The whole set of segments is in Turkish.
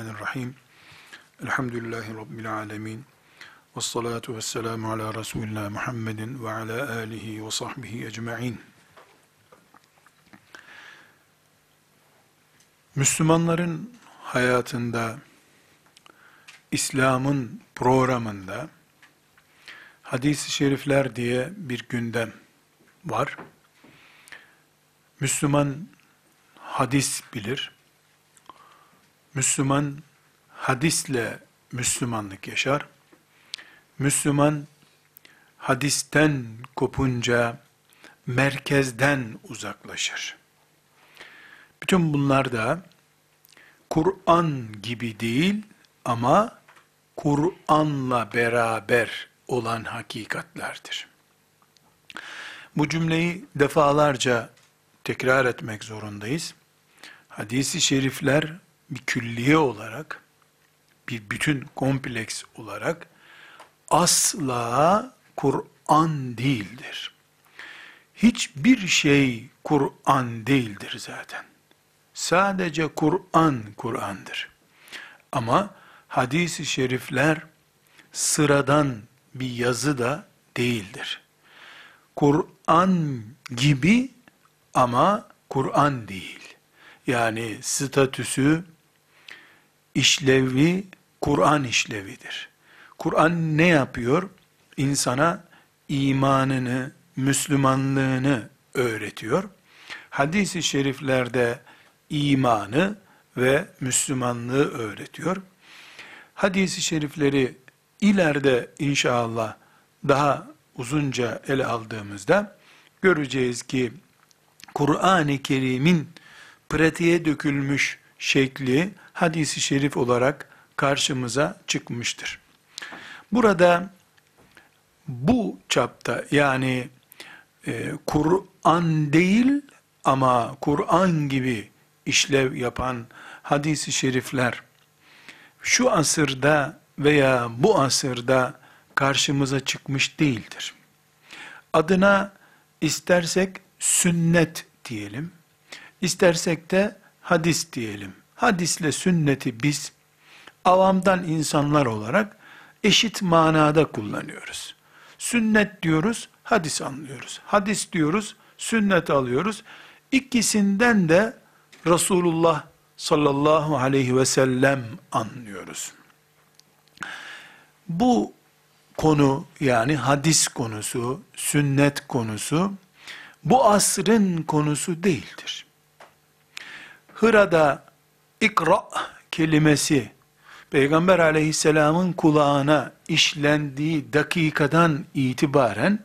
Bismillahirrahmanirrahim. Elhamdülillahi Rabbil alemin. Ve salatu ve selamu ala Resulillah Muhammedin ve ala alihi ve sahbihi ecma'in. Müslümanların hayatında, İslam'ın programında, hadis-i şerifler diye bir gündem var. Müslüman hadis bilir. Müslüman hadisle Müslümanlık yaşar. Müslüman hadisten kopunca merkezden uzaklaşır. Bütün bunlar da Kur'an gibi değil ama Kur'an'la beraber olan hakikatlerdir. Bu cümleyi defalarca tekrar etmek zorundayız. Hadisi şerifler bir külliye olarak, bir bütün kompleks olarak asla Kur'an değildir. Hiçbir şey Kur'an değildir zaten. Sadece Kur'an Kur'an'dır. Ama hadisi şerifler sıradan bir yazı da değildir. Kur'an gibi ama Kur'an değil. Yani statüsü, işlevi Kur'an işlevidir. Kur'an ne yapıyor? İnsana imanını, Müslümanlığını öğretiyor. Hadis-i şeriflerde imanı ve Müslümanlığı öğretiyor. Hadis-i şerifleri ileride inşallah daha uzunca ele aldığımızda göreceğiz ki Kur'an-ı Kerim'in pratiğe dökülmüş şekli hadisi şerif olarak karşımıza çıkmıştır. Burada bu çapta yani e, Kur'an değil ama Kur'an gibi işlev yapan hadisi şerifler şu asırda veya bu asırda karşımıza çıkmış değildir. Adına istersek sünnet diyelim, istersek de hadis diyelim. Hadisle sünneti biz avamdan insanlar olarak eşit manada kullanıyoruz. Sünnet diyoruz, hadis anlıyoruz. Hadis diyoruz, sünnet alıyoruz. İkisinden de Resulullah sallallahu aleyhi ve sellem anlıyoruz. Bu konu yani hadis konusu, sünnet konusu bu asrın konusu değildir. Hıra'da ikra kelimesi Peygamber aleyhisselamın kulağına işlendiği dakikadan itibaren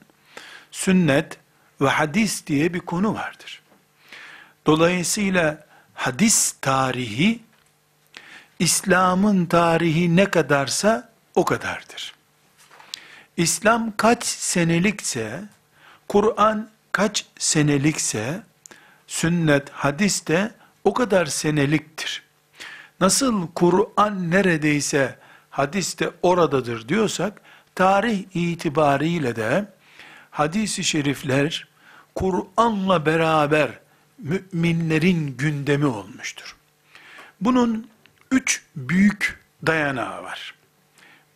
sünnet ve hadis diye bir konu vardır. Dolayısıyla hadis tarihi İslam'ın tarihi ne kadarsa o kadardır. İslam kaç senelikse, Kur'an kaç senelikse, sünnet, hadis de o kadar seneliktir. Nasıl Kur'an neredeyse hadis de oradadır diyorsak, tarih itibariyle de hadisi şerifler Kur'an'la beraber müminlerin gündemi olmuştur. Bunun üç büyük dayanağı var.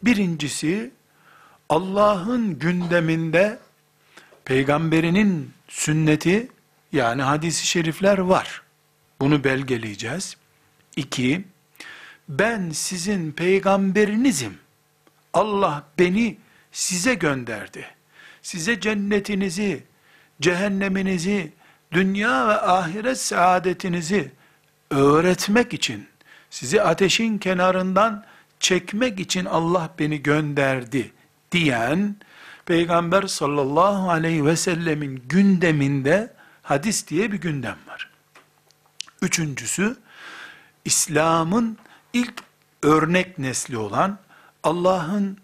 Birincisi Allah'ın gündeminde peygamberinin sünneti yani hadisi şerifler var. Bunu belgeleyeceğiz. İki, ben sizin peygamberinizim. Allah beni size gönderdi. Size cennetinizi, cehenneminizi, dünya ve ahiret saadetinizi öğretmek için, sizi ateşin kenarından çekmek için Allah beni gönderdi diyen Peygamber sallallahu aleyhi ve sellemin gündeminde hadis diye bir gündem var. Üçüncüsü, İslam'ın ilk örnek nesli olan Allah'ın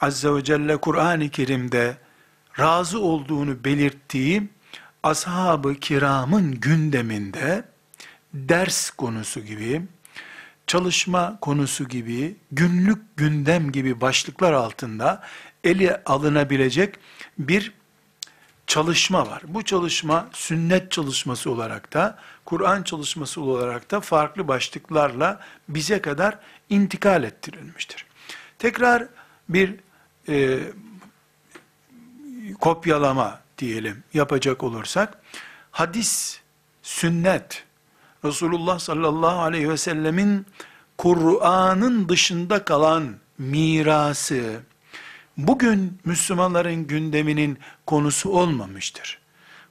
Azze ve Celle Kur'an-ı Kerim'de razı olduğunu belirttiği ashab-ı kiramın gündeminde ders konusu gibi, çalışma konusu gibi, günlük gündem gibi başlıklar altında ele alınabilecek bir çalışma var. Bu çalışma sünnet çalışması olarak da, Kur'an çalışması olarak da farklı başlıklarla bize kadar intikal ettirilmiştir. Tekrar bir e, kopyalama diyelim yapacak olursak, hadis, sünnet, Resulullah sallallahu aleyhi ve sellemin Kur'an'ın dışında kalan mirası, bugün Müslümanların gündeminin konusu olmamıştır.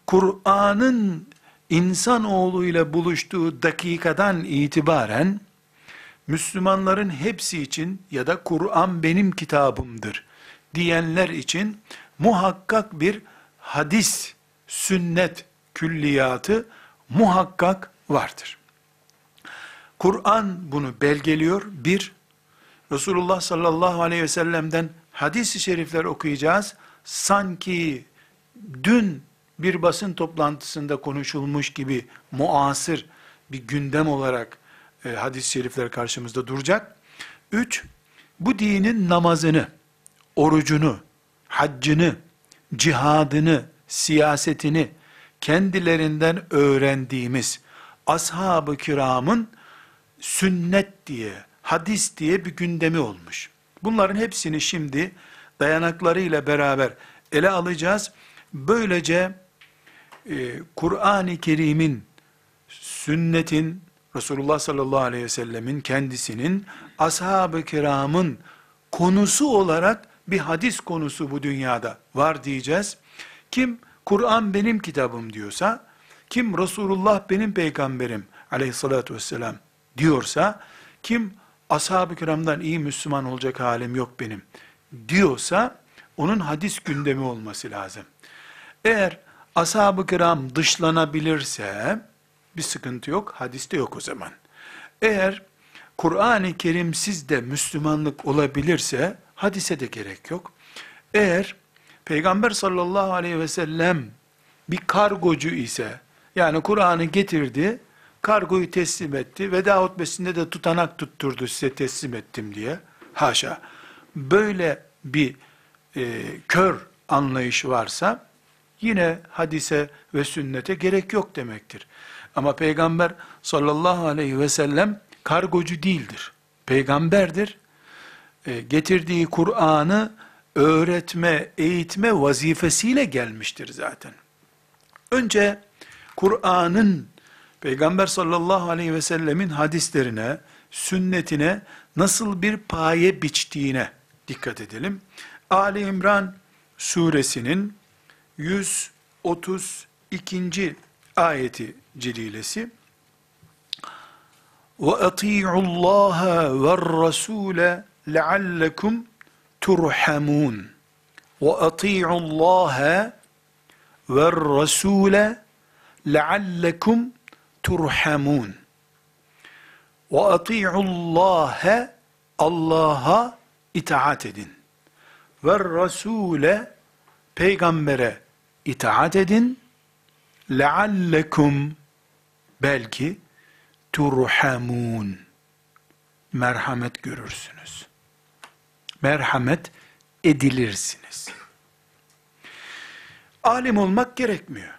Kur'an'ın insanoğlu ile buluştuğu dakikadan itibaren, Müslümanların hepsi için ya da Kur'an benim kitabımdır diyenler için muhakkak bir hadis, sünnet külliyatı muhakkak vardır. Kur'an bunu belgeliyor. Bir, Resulullah sallallahu aleyhi ve sellem'den hadis-i şerifler okuyacağız. Sanki dün bir basın toplantısında konuşulmuş gibi muasır bir gündem olarak e, hadis-i şerifler karşımızda duracak. Üç, bu dinin namazını, orucunu, haccını, cihadını, siyasetini kendilerinden öğrendiğimiz ashab-ı kiramın sünnet diye, hadis diye bir gündemi olmuş. Bunların hepsini şimdi dayanaklarıyla beraber ele alacağız. Böylece e, Kur'an-ı Kerim'in, sünnetin, Resulullah sallallahu aleyhi ve sellemin kendisinin, ashab-ı kiramın konusu olarak bir hadis konusu bu dünyada var diyeceğiz. Kim Kur'an benim kitabım diyorsa, kim Resulullah benim peygamberim aleyhissalatü vesselam diyorsa, kim ashab-ı kiramdan iyi Müslüman olacak halim yok benim diyorsa, onun hadis gündemi olması lazım. Eğer ashab-ı kiram dışlanabilirse, bir sıkıntı yok, hadiste yok o zaman. Eğer Kur'an-ı Kerim sizde Müslümanlık olabilirse, hadise de gerek yok. Eğer Peygamber sallallahu aleyhi ve sellem bir kargocu ise, yani Kur'an'ı getirdi, kargoyu teslim etti, veda hutbesinde de tutanak tutturdu size teslim ettim diye. Haşa. Böyle bir e, kör anlayış varsa, yine hadise ve sünnete gerek yok demektir. Ama Peygamber sallallahu aleyhi ve sellem kargocu değildir. Peygamberdir. E, getirdiği Kur'an'ı öğretme, eğitme vazifesiyle gelmiştir zaten. Önce Kur'an'ın Peygamber sallallahu aleyhi ve sellemin hadislerine, sünnetine nasıl bir paye biçtiğine dikkat edelim. Ali İmran suresinin 132. ayeti celilesi. Ve ati'ullaha ve rasule leallekum turhamun. Ve ati'ullaha ve rasule leallekum turhamun. Ve ati'ullaha Allah'a itaat edin. Ve rasule peygambere itaat edin leallekum belki turhamun merhamet görürsünüz. Merhamet edilirsiniz. Alim olmak gerekmiyor.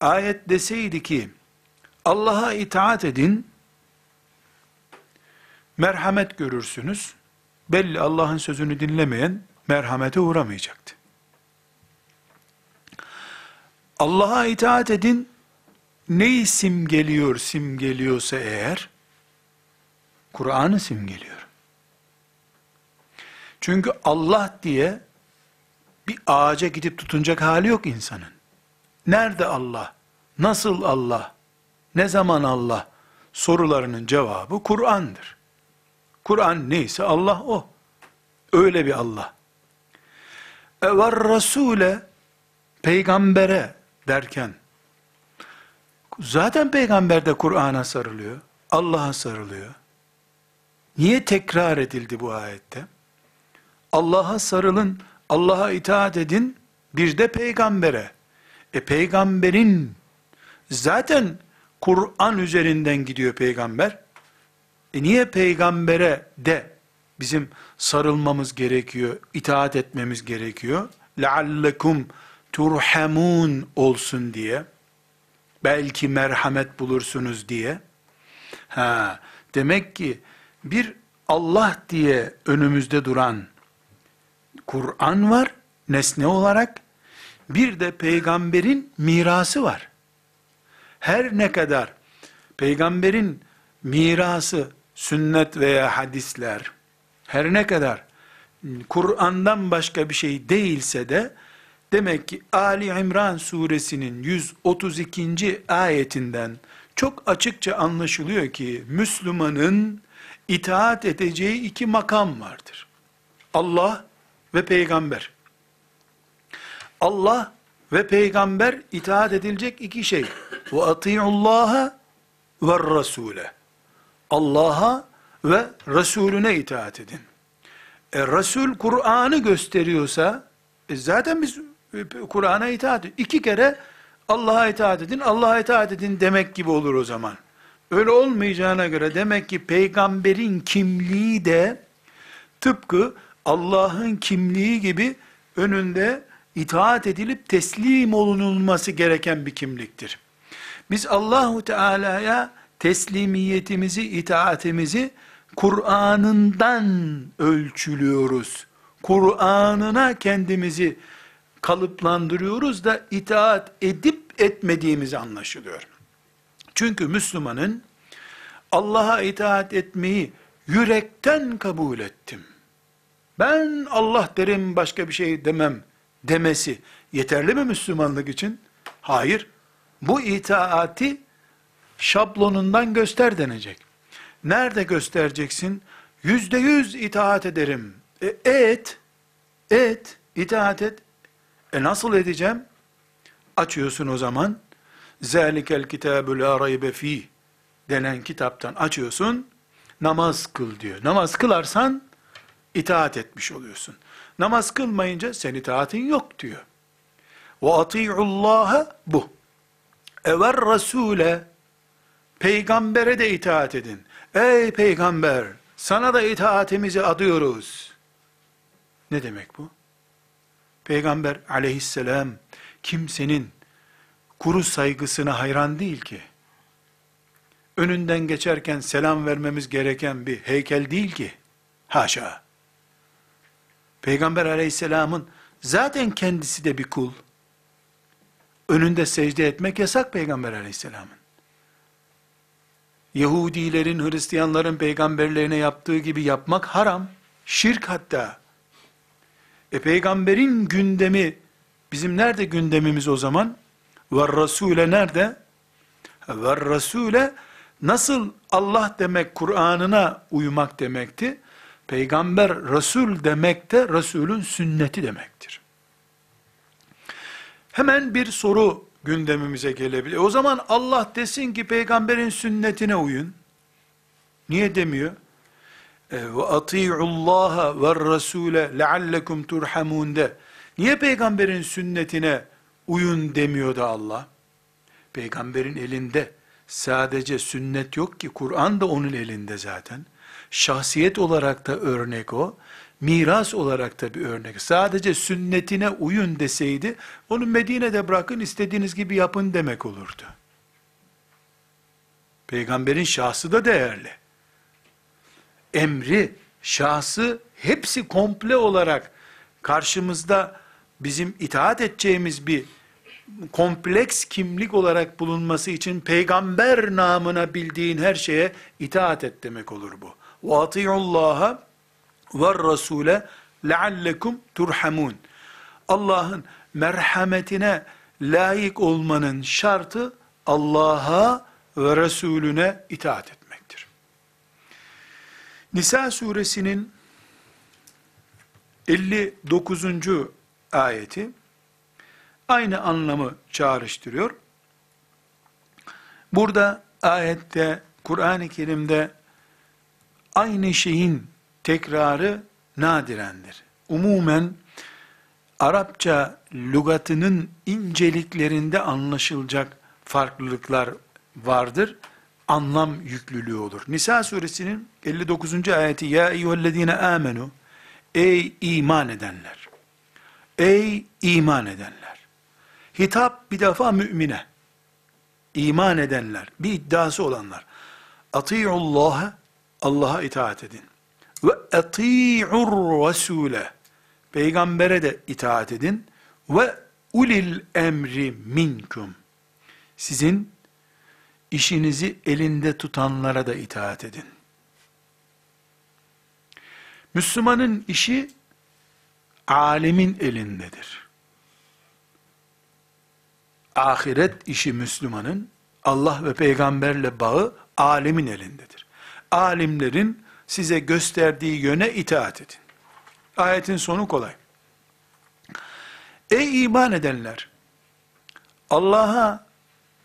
Ayet deseydi ki Allah'a itaat edin merhamet görürsünüz. Belli Allah'ın sözünü dinlemeyen merhamete uğramayacaktı. Allah'a itaat edin, neyi simgeliyor simgeliyorsa eğer, Kur'an'ı simgeliyor. Çünkü Allah diye bir ağaca gidip tutunacak hali yok insanın. Nerede Allah? Nasıl Allah? Ne zaman Allah? Sorularının cevabı Kur'an'dır. Kur'an neyse Allah o. Öyle bir Allah. E var Resul'e, peygambere derken, zaten peygamber de Kur'an'a sarılıyor, Allah'a sarılıyor. Niye tekrar edildi bu ayette? Allah'a sarılın, Allah'a itaat edin, bir de peygambere. E peygamberin zaten Kur'an üzerinden gidiyor peygamber. E niye peygambere de bizim sarılmamız gerekiyor, itaat etmemiz gerekiyor? لَعَلَّكُمْ turhamun olsun diye, belki merhamet bulursunuz diye. Ha, demek ki bir Allah diye önümüzde duran Kur'an var, nesne olarak, bir de peygamberin mirası var. Her ne kadar peygamberin mirası sünnet veya hadisler her ne kadar Kur'an'dan başka bir şey değilse de demek ki Ali İmran suresinin 132. ayetinden çok açıkça anlaşılıyor ki Müslümanın itaat edeceği iki makam vardır. Allah ve peygamber. Allah ve peygamber itaat edilecek iki şey. Ve ati'ullaha ve rasule. Allah'a ve Resulüne itaat edin. E, Resul Kur'an'ı gösteriyorsa, e, zaten biz Kur'an'a itaat ediyoruz. İki kere Allah'a itaat edin, Allah'a itaat edin demek gibi olur o zaman. Öyle olmayacağına göre demek ki peygamberin kimliği de tıpkı Allah'ın kimliği gibi önünde itaat edilip teslim olunulması gereken bir kimliktir. Biz Allahu Teala'ya teslimiyetimizi, itaatimizi Kur'an'ından ölçülüyoruz. Kur'an'ına kendimizi kalıplandırıyoruz da itaat edip etmediğimizi anlaşılıyor. Çünkü Müslümanın Allah'a itaat etmeyi yürekten kabul ettim. Ben Allah derim başka bir şey demem demesi yeterli mi Müslümanlık için? Hayır. Bu itaati şablonundan göster denecek. Nerede göstereceksin? Yüzde yüz itaat ederim. E, et, et, itaat et. E nasıl edeceğim? Açıyorsun o zaman. Zelikel kitabü la raybe fi denen kitaptan açıyorsun. Namaz kıl diyor. Namaz kılarsan itaat etmiş oluyorsun. Namaz kılmayınca sen itaatin yok diyor. Ve ati'ullaha bu. Ever Rasule peygambere de itaat edin. Ey peygamber sana da itaatimizi adıyoruz. Ne demek bu? Peygamber aleyhisselam kimsenin kuru saygısına hayran değil ki. Önünden geçerken selam vermemiz gereken bir heykel değil ki. Haşa. Peygamber aleyhisselamın zaten kendisi de bir kul. Önünde secde etmek yasak Peygamber aleyhisselamın. Yahudilerin, Hristiyanların peygamberlerine yaptığı gibi yapmak haram. Şirk hatta. E peygamberin gündemi, bizim nerede gündemimiz o zaman? Ve Rasule nerede? Ve Rasule nasıl Allah demek Kur'an'ına uymak demekti? Peygamber Resul demek de Resulün sünneti demektir. Hemen bir soru gündemimize gelebilir. O zaman Allah desin ki peygamberin sünnetine uyun. Niye demiyor? E, ve ati'ullaha ve rasule leallekum turhamun de. Niye peygamberin sünnetine uyun demiyor da Allah? Peygamberin elinde sadece sünnet yok ki, Kur'an da onun elinde zaten. Şahsiyet olarak da örnek o miras olarak da bir örnek. Sadece sünnetine uyun deseydi, onu Medine'de bırakın istediğiniz gibi yapın demek olurdu. Peygamberin şahsı da değerli Emri, şahsı hepsi komple olarak karşımızda bizim itaat edeceğimiz bir kompleks kimlik olarak bulunması için peygamber namına bildiğin her şeye itaat et demek olur bu. وَاطِعُ اللّٰهَ ve rasule leallekum turhamun. Allah'ın merhametine layık olmanın şartı Allah'a ve Resulüne itaat etmektir. Nisa suresinin 59. ayeti aynı anlamı çağrıştırıyor. Burada ayette Kur'an-ı Kerim'de aynı şeyin tekrarı nadirendir. Umumen Arapça lügatının inceliklerinde anlaşılacak farklılıklar vardır. Anlam yüklülüğü olur. Nisa suresinin 59. ayeti Ya eyyühellezine amenu Ey iman edenler! Ey iman edenler! Hitap bir defa mümine. iman edenler, bir iddiası olanlar. Ati'ullaha, Allah'a itaat edin. Ve ati'ur rasule. Peygambere de itaat edin. Ve ulil emri minkum. Sizin işinizi elinde tutanlara da itaat edin. Müslümanın işi alimin elindedir. Ahiret işi Müslümanın Allah ve peygamberle bağı alimin elindedir. Alimlerin size gösterdiği yöne itaat edin. Ayetin sonu kolay. Ey iman edenler! Allah'a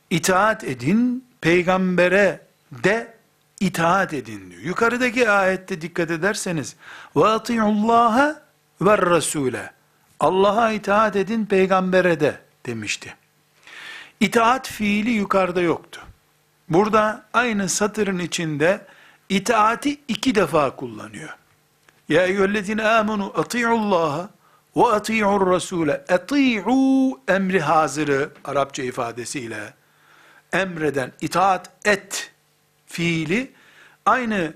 itaat edin, peygambere de itaat edin diyor. Yukarıdaki ayette dikkat ederseniz ve atiullaha ve rasule Allah'a itaat edin, peygambere de demişti. İtaat fiili yukarıda yoktu. Burada aynı satırın içinde itaati iki defa kullanıyor. Ya eyyühellezine amenu ati'ullaha ve ati'ur rasule. Ati'u emri hazırı Arapça ifadesiyle emreden itaat et fiili aynı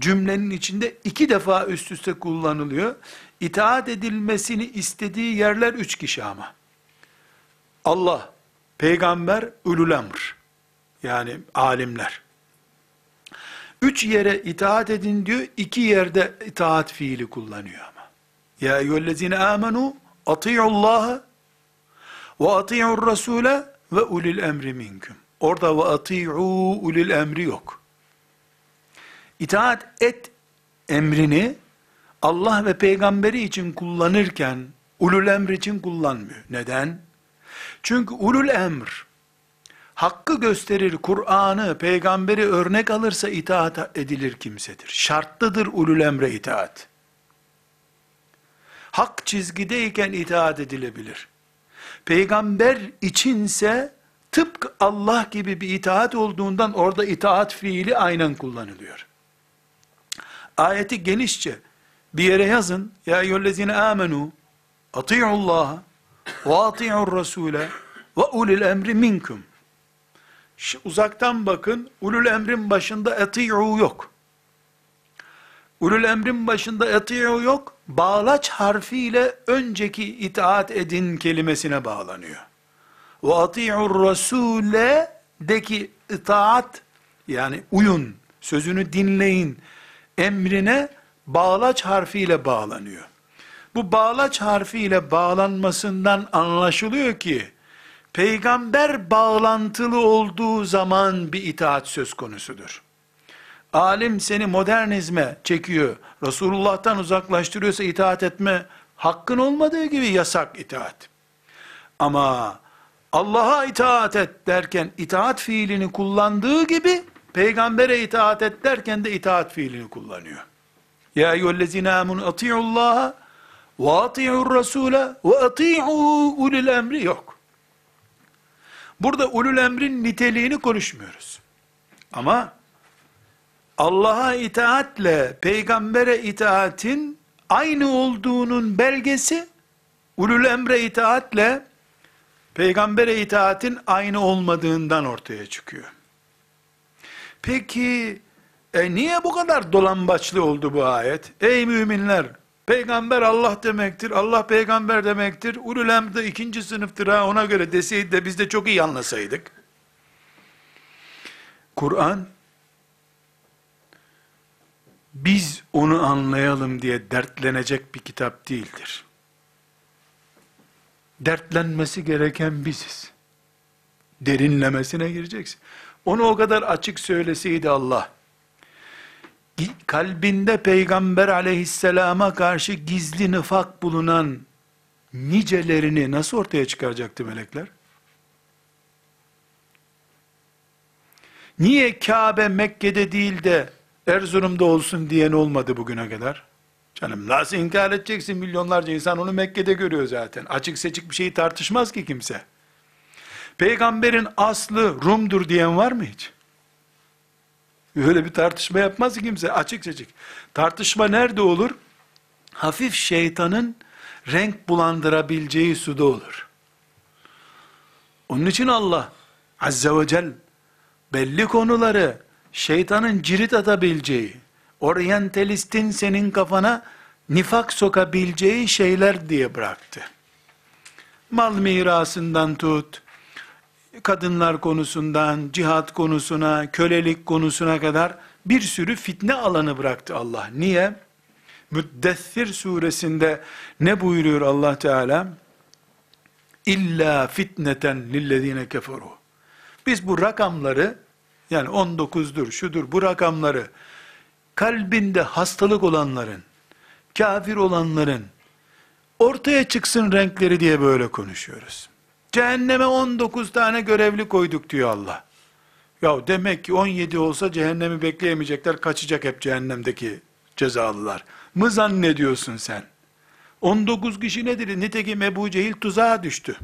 cümlenin içinde iki defa üst üste kullanılıyor. İtaat edilmesini istediği yerler üç kişi ama. Allah, peygamber, ulul emr. Yani alimler. Üç yere itaat edin diyor, iki yerde itaat fiili kullanıyor ama. Ya eyyühellezine amenu, ati'ullaha ve ati'ur rasule ve ulil emri minkum. Orada ve ati'u ulil emri yok. İtaat et emrini Allah ve peygamberi için kullanırken ulul emr için kullanmıyor. Neden? Çünkü ulul emr hakkı gösterir Kur'an'ı, peygamberi örnek alırsa itaat edilir kimsedir. Şartlıdır ulul emre itaat. Hak çizgideyken itaat edilebilir. Peygamber içinse tıpkı Allah gibi bir itaat olduğundan orada itaat fiili aynen kullanılıyor. Ayeti genişçe bir yere yazın. Ya eyyühellezine amenu ati'ullaha ve ati'ur rasule ve ulil emri minkum. Uzaktan bakın, ulul emrin başında eti'u yok. Ulul emrin başında eti'u yok, bağlaç harfiyle önceki itaat edin kelimesine bağlanıyor. Ve ati'ur rasule deki itaat, yani uyun, sözünü dinleyin, emrine bağlaç harfiyle bağlanıyor. Bu bağlaç harfiyle bağlanmasından anlaşılıyor ki, peygamber bağlantılı olduğu zaman bir itaat söz konusudur. Alim seni modernizme çekiyor, Resulullah'tan uzaklaştırıyorsa itaat etme hakkın olmadığı gibi yasak itaat. Ama Allah'a itaat et derken itaat fiilini kullandığı gibi peygambere itaat et derken de itaat fiilini kullanıyor. Ya eyyühellezine amunu ati'ullaha ve ati'ur rasule ve ati'u ulil emri yok. Burada ulul emrin niteliğini konuşmuyoruz. Ama Allah'a itaatle peygambere itaatin aynı olduğunun belgesi ulul emre itaatle peygambere itaatin aynı olmadığından ortaya çıkıyor. Peki e niye bu kadar dolambaçlı oldu bu ayet? Ey müminler! Peygamber Allah demektir, Allah peygamber demektir. Ulul emr de ikinci sınıftır ha ona göre deseydi de biz de çok iyi anlasaydık. Kur'an biz onu anlayalım diye dertlenecek bir kitap değildir. Dertlenmesi gereken biziz. Derinlemesine gireceksin. Onu o kadar açık söyleseydi Allah, kalbinde peygamber aleyhisselama karşı gizli nifak bulunan nicelerini nasıl ortaya çıkaracaktı melekler? Niye Kabe Mekke'de değil de Erzurum'da olsun diyen olmadı bugüne kadar? Canım nasıl inkar edeceksin milyonlarca insan onu Mekke'de görüyor zaten. Açık seçik bir şeyi tartışmaz ki kimse. Peygamberin aslı Rum'dur diyen var mı hiç? Öyle bir tartışma yapmaz kimse açık seçik. Tartışma nerede olur? Hafif şeytanın renk bulandırabileceği suda olur. Onun için Allah Azze ve Celle belli konuları şeytanın cirit atabileceği, oryantalistin senin kafana nifak sokabileceği şeyler diye bıraktı. Mal mirasından tut, kadınlar konusundan, cihat konusuna, kölelik konusuna kadar bir sürü fitne alanı bıraktı Allah. Niye? Müddessir suresinde ne buyuruyor Allah Teala? İlla fitneten lillezine keferu. Biz bu rakamları yani 19'dur, şudur bu rakamları kalbinde hastalık olanların, kafir olanların ortaya çıksın renkleri diye böyle konuşuyoruz. Cehenneme 19 tane görevli koyduk diyor Allah. Ya demek ki 17 olsa cehennemi bekleyemeyecekler, kaçacak hep cehennemdeki cezalılar. Mı zannediyorsun sen? 19 kişi nedir? Nitekim Ebu Cehil tuzağa düştü.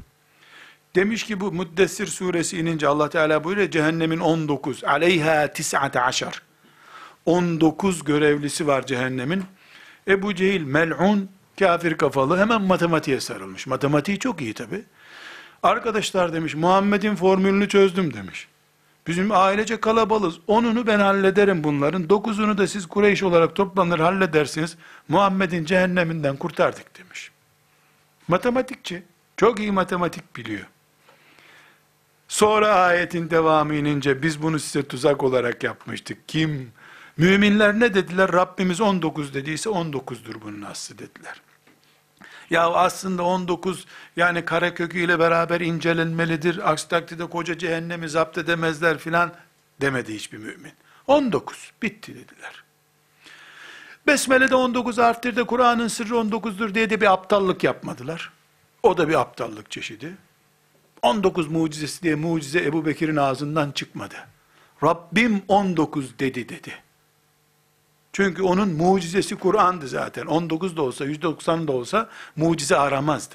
Demiş ki bu Müddessir suresi inince Allah Teala buyuruyor cehennemin 19 aleyha tis'ate aşar 19 görevlisi var cehennemin. Ebu Cehil mel'un kafir kafalı hemen matematiğe sarılmış. Matematiği çok iyi tabi. Arkadaşlar demiş Muhammed'in formülünü çözdüm demiş. Bizim ailece kalabalız. Onunu ben hallederim bunların. Dokuzunu da siz Kureyş olarak toplanır halledersiniz. Muhammed'in cehenneminden kurtardık demiş. Matematikçi. Çok iyi matematik biliyor. Sonra ayetin devamı inince biz bunu size tuzak olarak yapmıştık. Kim? Müminler ne dediler? Rabbimiz 19 dediyse 19'dur bunun aslı dediler. Ya aslında 19 yani kara köküyle beraber incelenmelidir. Aksi takdirde koca cehennemi zapt edemezler filan demedi hiçbir mümin. 19 bitti dediler. Besmele'de 19 harftir de Kur'an'ın sırrı 19'dur diye de bir aptallık yapmadılar. O da bir aptallık çeşidi. 19 mucizesi diye mucize Ebu Bekir'in ağzından çıkmadı. Rabbim 19 dedi dedi. Çünkü onun mucizesi Kur'an'dı zaten. 19 da olsa, 190 da olsa mucize aramazdı.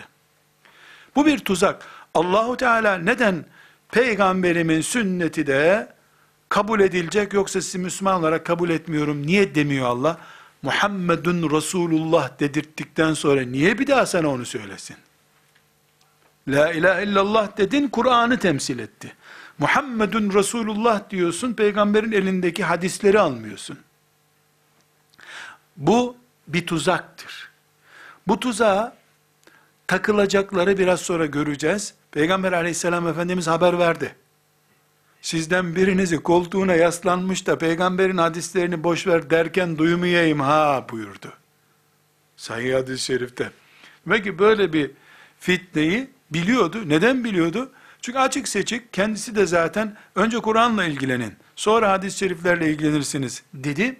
Bu bir tuzak. Allahu Teala neden peygamberimin sünneti de kabul edilecek yoksa sizi Müslüman olarak kabul etmiyorum niye demiyor Allah? Muhammedun Resulullah dedirttikten sonra niye bir daha sana onu söylesin? La ilahe illallah dedin, Kur'an'ı temsil etti. Muhammedun Resulullah diyorsun, peygamberin elindeki hadisleri almıyorsun. Bu bir tuzaktır. Bu tuzağa takılacakları biraz sonra göreceğiz. Peygamber aleyhisselam Efendimiz haber verdi. Sizden birinizi koltuğuna yaslanmış da peygamberin hadislerini boş ver derken duymayayım ha buyurdu. Sahih hadis-i şerifte. Demek ki böyle bir fitneyi biliyordu. Neden biliyordu? Çünkü açık seçik kendisi de zaten önce Kur'an'la ilgilenin, sonra hadis-i şeriflerle ilgilenirsiniz dedi.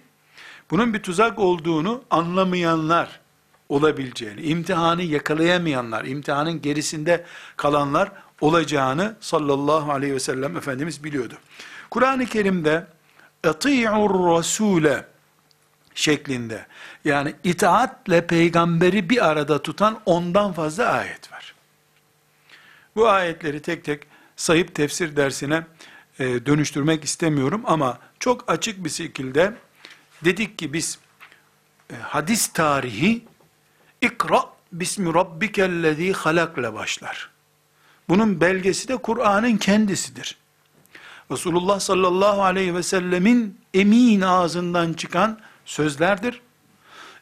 Bunun bir tuzak olduğunu anlamayanlar olabileceğini, imtihanı yakalayamayanlar, imtihanın gerisinde kalanlar olacağını sallallahu aleyhi ve sellem Efendimiz biliyordu. Kur'an-ı Kerim'de eti'ur rasule şeklinde yani itaatle peygamberi bir arada tutan ondan fazla ayet var. Bu ayetleri tek tek sayıp tefsir dersine e, dönüştürmek istemiyorum ama çok açık bir şekilde dedik ki biz e, hadis tarihi ikra bismi rabbikellezi halakle başlar. Bunun belgesi de Kur'an'ın kendisidir. Resulullah sallallahu aleyhi ve sellemin emin ağzından çıkan sözlerdir.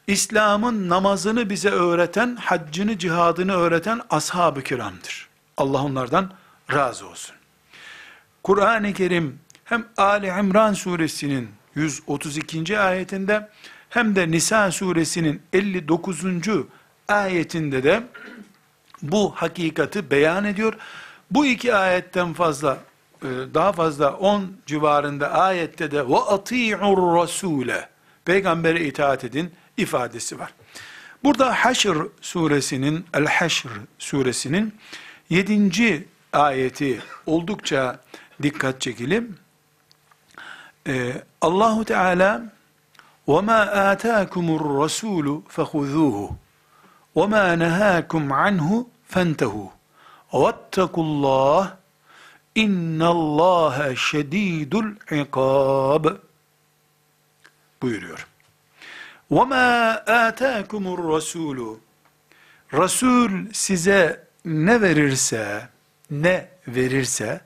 İslam'ın namazını bize öğreten, haccını, cihadını öğreten ashab-ı kiramdır. Allah onlardan razı olsun. Kur'an-ı Kerim hem Ali İmran suresinin 132. ayetinde hem de Nisa suresinin 59. ayetinde de bu hakikati beyan ediyor. Bu iki ayetten fazla e, daha fazla 10 civarında ayette de ve ati'ur rasule peygambere itaat edin ifadesi var. Burada Haşr suresinin El Haşr suresinin 7. ayeti oldukça dikkat çekelim. Ee, Allahu Teala وَمَا آتَاكُمُ الرَّسُولُ فَخُذُوهُ وَمَا نَهَاكُمْ عَنْهُ فَانْتَهُوا وَاتَّقُوا اللّٰهِ اِنَّ اللّٰهَ شَد۪يدُ الْعِقَابِ buyuruyor. وَمَا آتَاكُمُ الرَّسُولُ Resul size ne verirse, ne verirse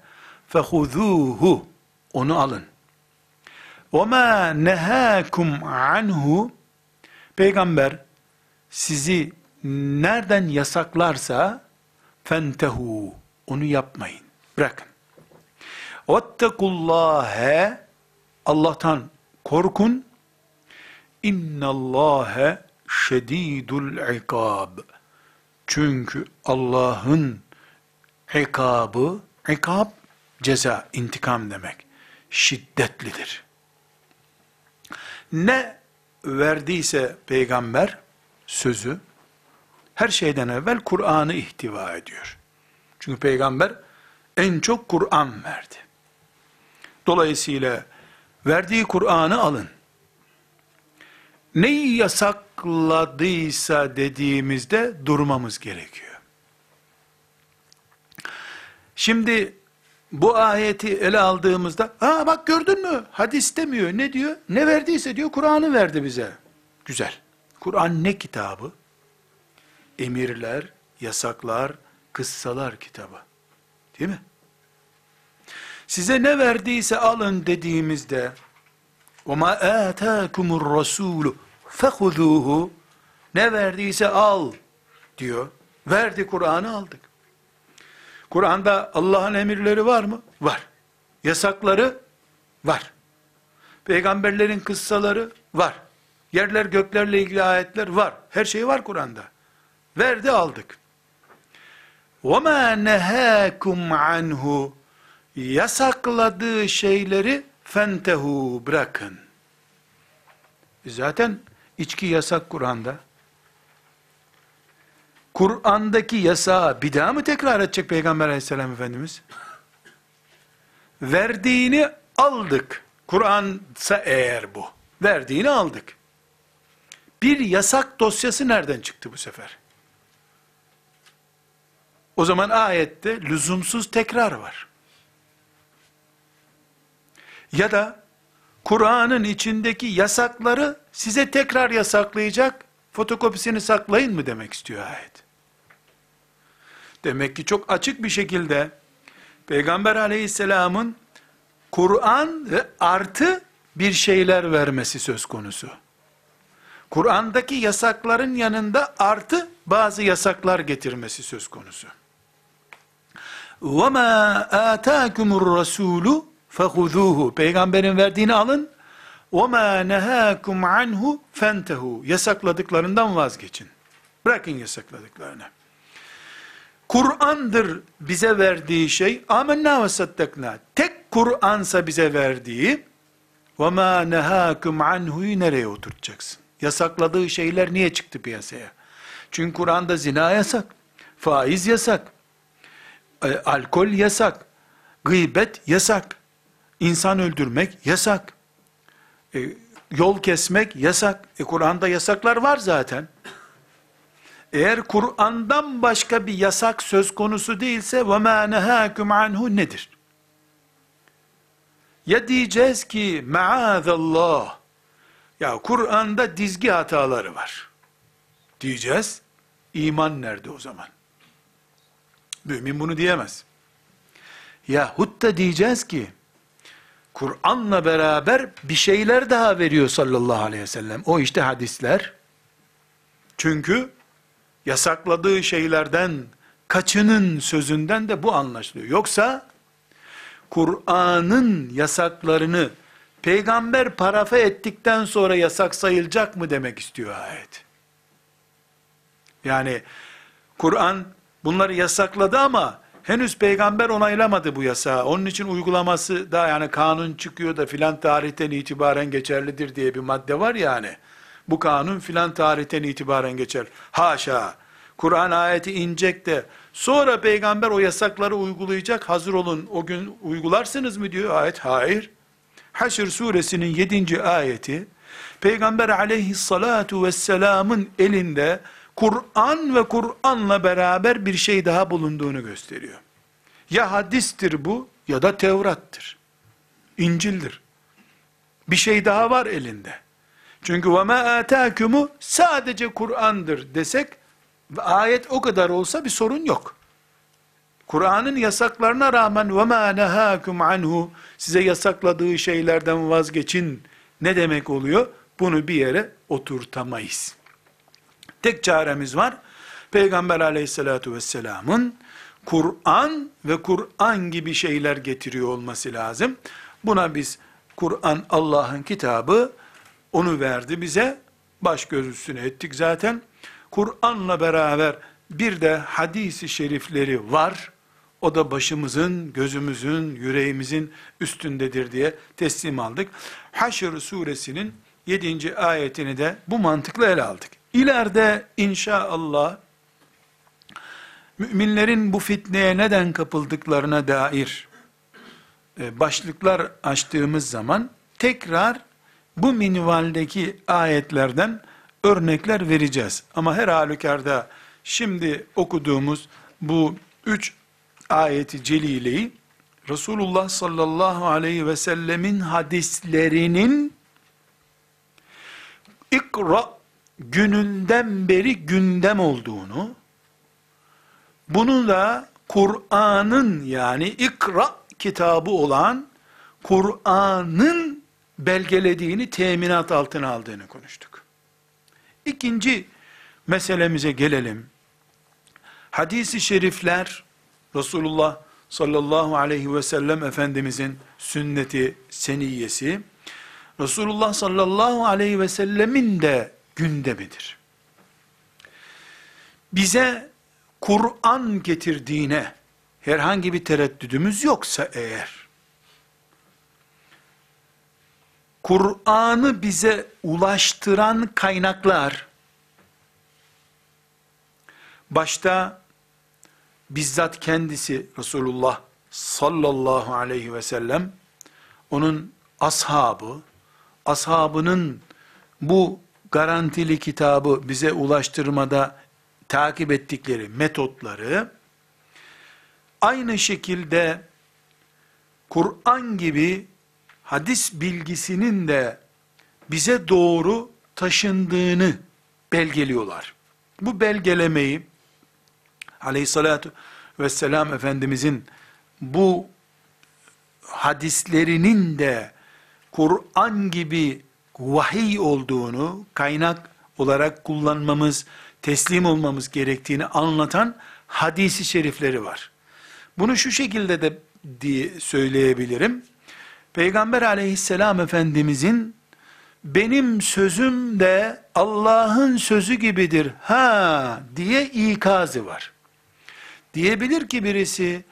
fehuzuhu onu alın. وَمَا نَهَاكُمْ anhu Peygamber sizi nereden yasaklarsa fentehu onu yapmayın. Bırakın. وَاتَّقُوا Allah'tan korkun. İnna Allahe şedidul ikab. Çünkü Allah'ın ikabı, ikab ceza, intikam demek. Şiddetlidir. Ne verdiyse peygamber sözü her şeyden evvel Kur'an'ı ihtiva ediyor. Çünkü peygamber en çok Kur'an verdi. Dolayısıyla verdiği Kur'an'ı alın. Neyi yasakladıysa dediğimizde durmamız gerekiyor. Şimdi bu ayeti ele aldığımızda, ha bak gördün mü? Hadis demiyor. Ne diyor? Ne verdiyse diyor Kur'an'ı verdi bize. Güzel. Kur'an ne kitabı? Emirler, yasaklar, kıssalar kitabı. Değil mi? Size ne verdiyse alın dediğimizde وَمَا آتَاكُمُ الرَّسُولُ فَخُذُوهُ Ne verdiyse al diyor. Verdi Kur'an'ı aldık. Kur'an'da Allah'ın emirleri var mı? Var. Yasakları var. Peygamberlerin kıssaları var. Yerler göklerle ilgili ayetler var. Her şey var Kur'an'da. Verdi aldık. وَمَا نَهَاكُمْ عَنْهُ Yasakladığı şeyleri fentehu bırakın. Zaten içki yasak Kur'an'da. Kur'an'daki yasağı bir daha mı tekrar edecek Peygamber aleyhisselam Efendimiz? Verdiğini aldık. Kur'ansa eğer bu. Verdiğini aldık. Bir yasak dosyası nereden çıktı bu sefer? O zaman ayette lüzumsuz tekrar var. Ya da Kur'an'ın içindeki yasakları size tekrar yasaklayacak, fotokopisini saklayın mı demek istiyor ayet. Demek ki çok açık bir şekilde Peygamber aleyhisselamın Kur'an ve artı bir şeyler vermesi söz konusu. Kur'an'daki yasakların yanında artı bazı yasaklar getirmesi söz konusu. وَمَا آتَاكُمُ الرَّسُولُ فَخُذُوهُ Peygamberin verdiğini alın. وَمَا نَهَاكُمْ عَنْهُ فَانْتَهُ Yasakladıklarından vazgeçin. Bırakın yasakladıklarını. Kur'an'dır bize verdiği şey. Amenna ve saddakna. Tek Kur'ansa bize verdiği ve ma nehakum anhu'yu nereye oturtacaksın? Yasakladığı şeyler niye çıktı piyasaya? Çünkü Kur'an'da zina yasak, faiz yasak, e, alkol yasak, gıybet yasak, insan öldürmek yasak, e, yol kesmek yasak. E, Kur'an'da yasaklar var zaten. Eğer Kur'an'dan başka bir yasak söz konusu değilse وَمَا نَهَاكُمْ anhu nedir? Ya diyeceğiz ki maazallah ya Kur'an'da dizgi hataları var. Diyeceğiz. İman nerede o zaman? Mümin bunu diyemez. Ya hutta diyeceğiz ki Kur'an'la beraber bir şeyler daha veriyor sallallahu aleyhi ve sellem. O işte hadisler. Çünkü yasakladığı şeylerden kaçının sözünden de bu anlaşılıyor. Yoksa Kur'an'ın yasaklarını peygamber parafe ettikten sonra yasak sayılacak mı demek istiyor ayet. Yani Kur'an bunları yasakladı ama henüz peygamber onaylamadı bu yasağı. Onun için uygulaması da yani kanun çıkıyor da filan tarihten itibaren geçerlidir diye bir madde var yani. Bu kanun filan tarihten itibaren geçer. Haşa. Kur'an ayeti inecek de sonra peygamber o yasakları uygulayacak. Hazır olun o gün uygularsınız mı diyor ayet. Hayır. Haşr suresinin 7. ayeti Peygamber aleyhissalatu vesselamın elinde Kur'an ve Kur'an'la beraber bir şey daha bulunduğunu gösteriyor. Ya hadistir bu ya da Tevrat'tır. İncil'dir. Bir şey daha var elinde. Çünkü ma atâkumu sadece Kur'an'dır desek ayet o kadar olsa bir sorun yok. Kur'an'ın yasaklarına rağmen ma nehakum anhu size yasakladığı şeylerden vazgeçin ne demek oluyor? Bunu bir yere oturtamayız. Tek çaremiz var. Peygamber aleyhissalatu vesselamın Kur'an ve Kur'an gibi şeyler getiriyor olması lazım. Buna biz Kur'an Allah'ın kitabı onu verdi bize. Baş göz üstüne ettik zaten. Kur'an'la beraber bir de hadisi şerifleri var. O da başımızın, gözümüzün, yüreğimizin üstündedir diye teslim aldık. Haşr suresinin 7. ayetini de bu mantıkla ele aldık. İleride inşallah müminlerin bu fitneye neden kapıldıklarına dair e, başlıklar açtığımız zaman tekrar bu minvaldeki ayetlerden örnekler vereceğiz. Ama her halükarda şimdi okuduğumuz bu üç ayeti celileyi Resulullah sallallahu aleyhi ve sellemin hadislerinin ikra gününden beri gündem olduğunu, bunu da Kur'an'ın yani ikra kitabı olan Kur'an'ın belgelediğini teminat altına aldığını konuştuk. İkinci meselemize gelelim. Hadis-i şerifler Resulullah sallallahu aleyhi ve sellem Efendimizin sünneti seniyesi Resulullah sallallahu aleyhi ve sellemin de gündemidir. Bize Kur'an getirdiğine herhangi bir tereddüdümüz yoksa eğer, Kur'an'ı bize ulaştıran kaynaklar, başta bizzat kendisi Resulullah sallallahu aleyhi ve sellem, onun ashabı, ashabının bu garantili kitabı bize ulaştırmada takip ettikleri metotları, aynı şekilde Kur'an gibi hadis bilgisinin de bize doğru taşındığını belgeliyorlar. Bu belgelemeyi aleyhissalatü vesselam Efendimizin bu hadislerinin de Kur'an gibi vahiy olduğunu, kaynak olarak kullanmamız, teslim olmamız gerektiğini anlatan hadisi şerifleri var. Bunu şu şekilde de diye söyleyebilirim. Peygamber aleyhisselam efendimizin benim sözüm de Allah'ın sözü gibidir ha diye ikazı var. Diyebilir ki birisi,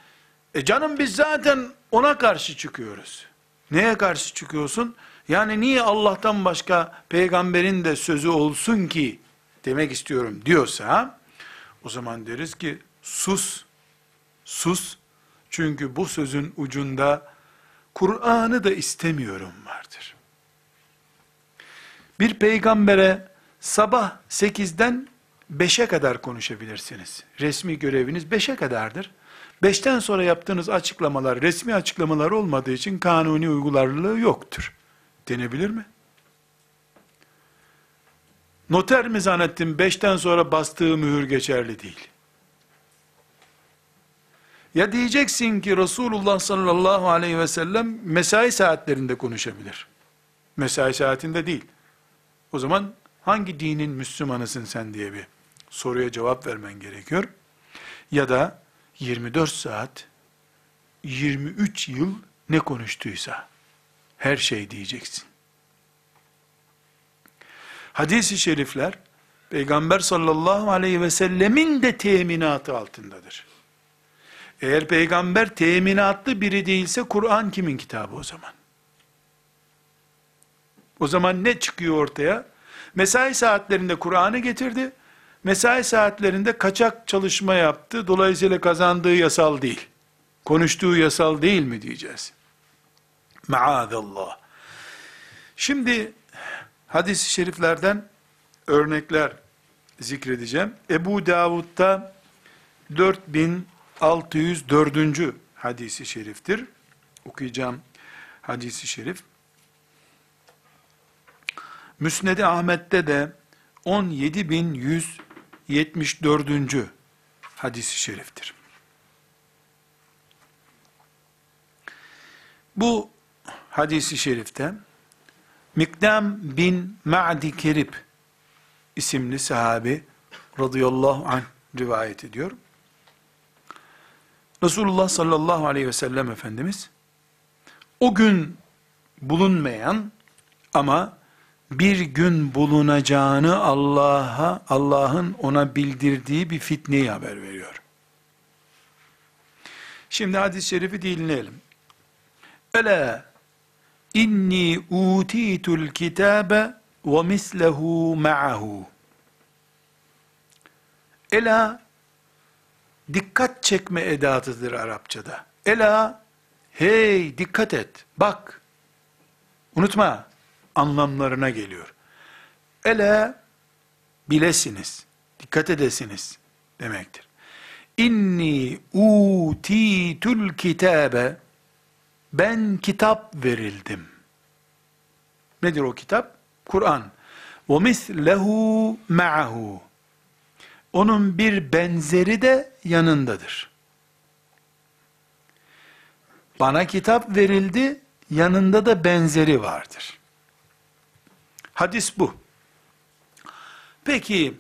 e canım biz zaten ona karşı çıkıyoruz. Neye karşı çıkıyorsun? Yani niye Allah'tan başka peygamberin de sözü olsun ki demek istiyorum diyorsa o zaman deriz ki sus, sus. Çünkü bu sözün ucunda Kur'an'ı da istemiyorum vardır. Bir peygambere sabah 8'den 5'e kadar konuşabilirsiniz. Resmi göreviniz 5'e kadardır. 5'ten sonra yaptığınız açıklamalar resmi açıklamalar olmadığı için kanuni uygularlılığı yoktur. Denebilir mi? Noter mi zannettim beşten sonra bastığı mühür geçerli değil. Ya diyeceksin ki Resulullah sallallahu aleyhi ve sellem mesai saatlerinde konuşabilir. Mesai saatinde değil. O zaman hangi dinin Müslümanısın sen diye bir soruya cevap vermen gerekiyor. Ya da 24 saat, 23 yıl ne konuştuysa her şey diyeceksin. Hadis-i şerifler Peygamber sallallahu aleyhi ve sellemin de teminatı altındadır. Eğer peygamber teminatlı biri değilse Kur'an kimin kitabı o zaman? O zaman ne çıkıyor ortaya? Mesai saatlerinde Kur'an'ı getirdi. Mesai saatlerinde kaçak çalışma yaptı. Dolayısıyla kazandığı yasal değil. Konuştuğu yasal değil mi diyeceğiz. Maazallah. Şimdi hadis-i şeriflerden örnekler zikredeceğim. Ebu Davud'da 604. hadisi şeriftir. Okuyacağım hadisi şerif. Müsned-i Ahmet'te de 17174. hadisi şeriftir. Bu hadisi şerifte Mikdam bin Ma'di Kerib isimli sahabi radıyallahu anh rivayet ediyor. Resulullah sallallahu aleyhi ve sellem Efendimiz o gün bulunmayan ama bir gün bulunacağını Allah'a Allah'ın ona bildirdiği bir fitneyi haber veriyor. Şimdi hadis-i şerifi dinleyelim. Ela inni utitul kitabe ve mislehu ma'ahu. Ela dikkat çekme edatıdır Arapçada. Ela hey dikkat et bak unutma anlamlarına geliyor. Ela bilesiniz, dikkat edesiniz demektir. İnni utitul kitabe ben kitap verildim. Nedir o kitap? Kur'an. Mislehu ma'ahu. Onun bir benzeri de yanındadır. Bana kitap verildi, yanında da benzeri vardır. Hadis bu. Peki,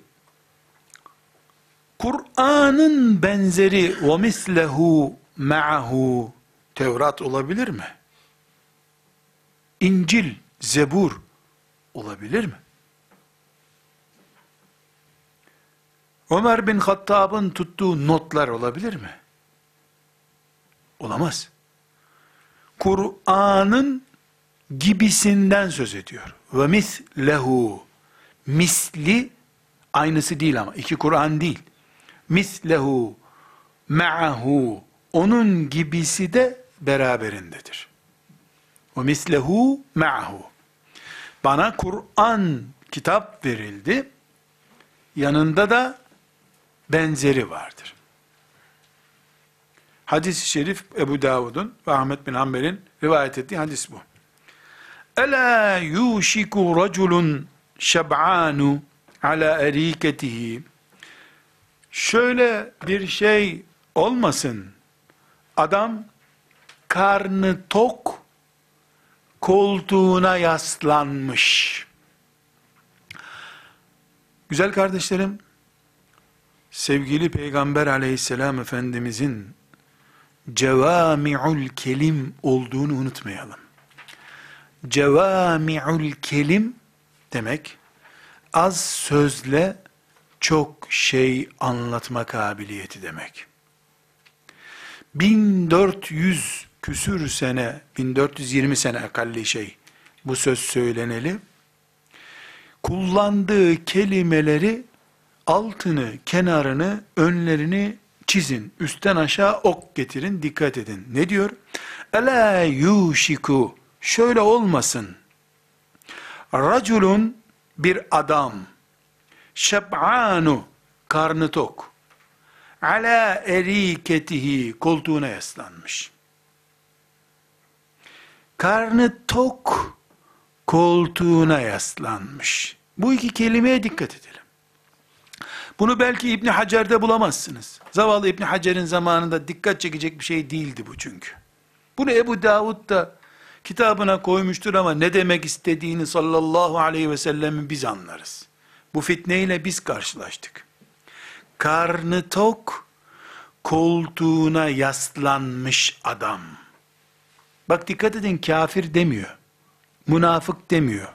Kur'an'ın benzeri mislehu ma'ahu Tevrat olabilir mi? İncil, Zebur olabilir mi? Ömer bin Hattab'ın tuttuğu notlar olabilir mi? Olamaz. Kur'an'ın gibisinden söz ediyor. Ve mislehu. Misli aynısı değil ama iki Kur'an değil. Mislehu ma'ahu onun gibisi de beraberindedir. O mislehu ma'hu. Bana Kur'an kitap verildi. Yanında da benzeri vardır. Hadis-i şerif Ebu Davud'un ve Ahmet bin Hanbel'in rivayet ettiği hadis bu. Ela yuşiku raculun şeb'anu ala eriketihi. Şöyle bir şey olmasın. Adam karnı tok koltuğuna yaslanmış. Güzel kardeşlerim, sevgili Peygamber aleyhisselam Efendimizin cevami'ul kelim olduğunu unutmayalım. Cevami'ul kelim demek, az sözle çok şey anlatma kabiliyeti demek. 1400 küsür sene, 1420 sene akalli şey, bu söz söyleneli, kullandığı kelimeleri altını, kenarını, önlerini çizin. Üstten aşağı ok getirin, dikkat edin. Ne diyor? Ela yuşiku. Şöyle olmasın. Raculun bir adam. Şeb'anu. Karnı tok. Ala eriketihi. Koltuğuna yaslanmış. Karnı tok. Koltuğuna yaslanmış. Bu iki kelimeye dikkat edelim. Bunu belki İbni Hacer'de bulamazsınız. Zavallı İbni Hacer'in zamanında dikkat çekecek bir şey değildi bu çünkü. Bunu Ebu Davud da kitabına koymuştur ama ne demek istediğini sallallahu aleyhi ve sellem'i biz anlarız. Bu fitneyle biz karşılaştık. Karnı tok, koltuğuna yaslanmış adam. Bak dikkat edin kafir demiyor. Münafık demiyor.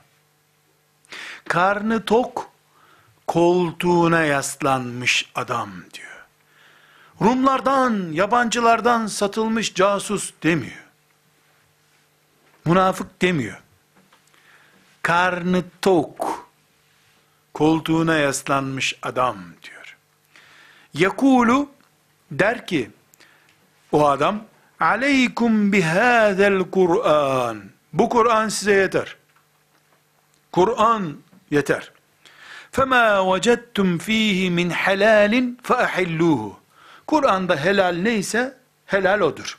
Karnı tok, koltuğuna yaslanmış adam diyor. Rumlardan, yabancılardan satılmış casus demiyor. Münafık demiyor. Karnı tok, koltuğuna yaslanmış adam diyor. Yakulu der ki, o adam, aleykum bihâzel Kur'an. Bu Kur'an size yeter. Kur'an yeter. فَمَا وَجَدْتُمْ ف۪يهِ مِنْ حَلَالٍ فَأَحِلُّوهُ Kur'an'da helal neyse helal odur.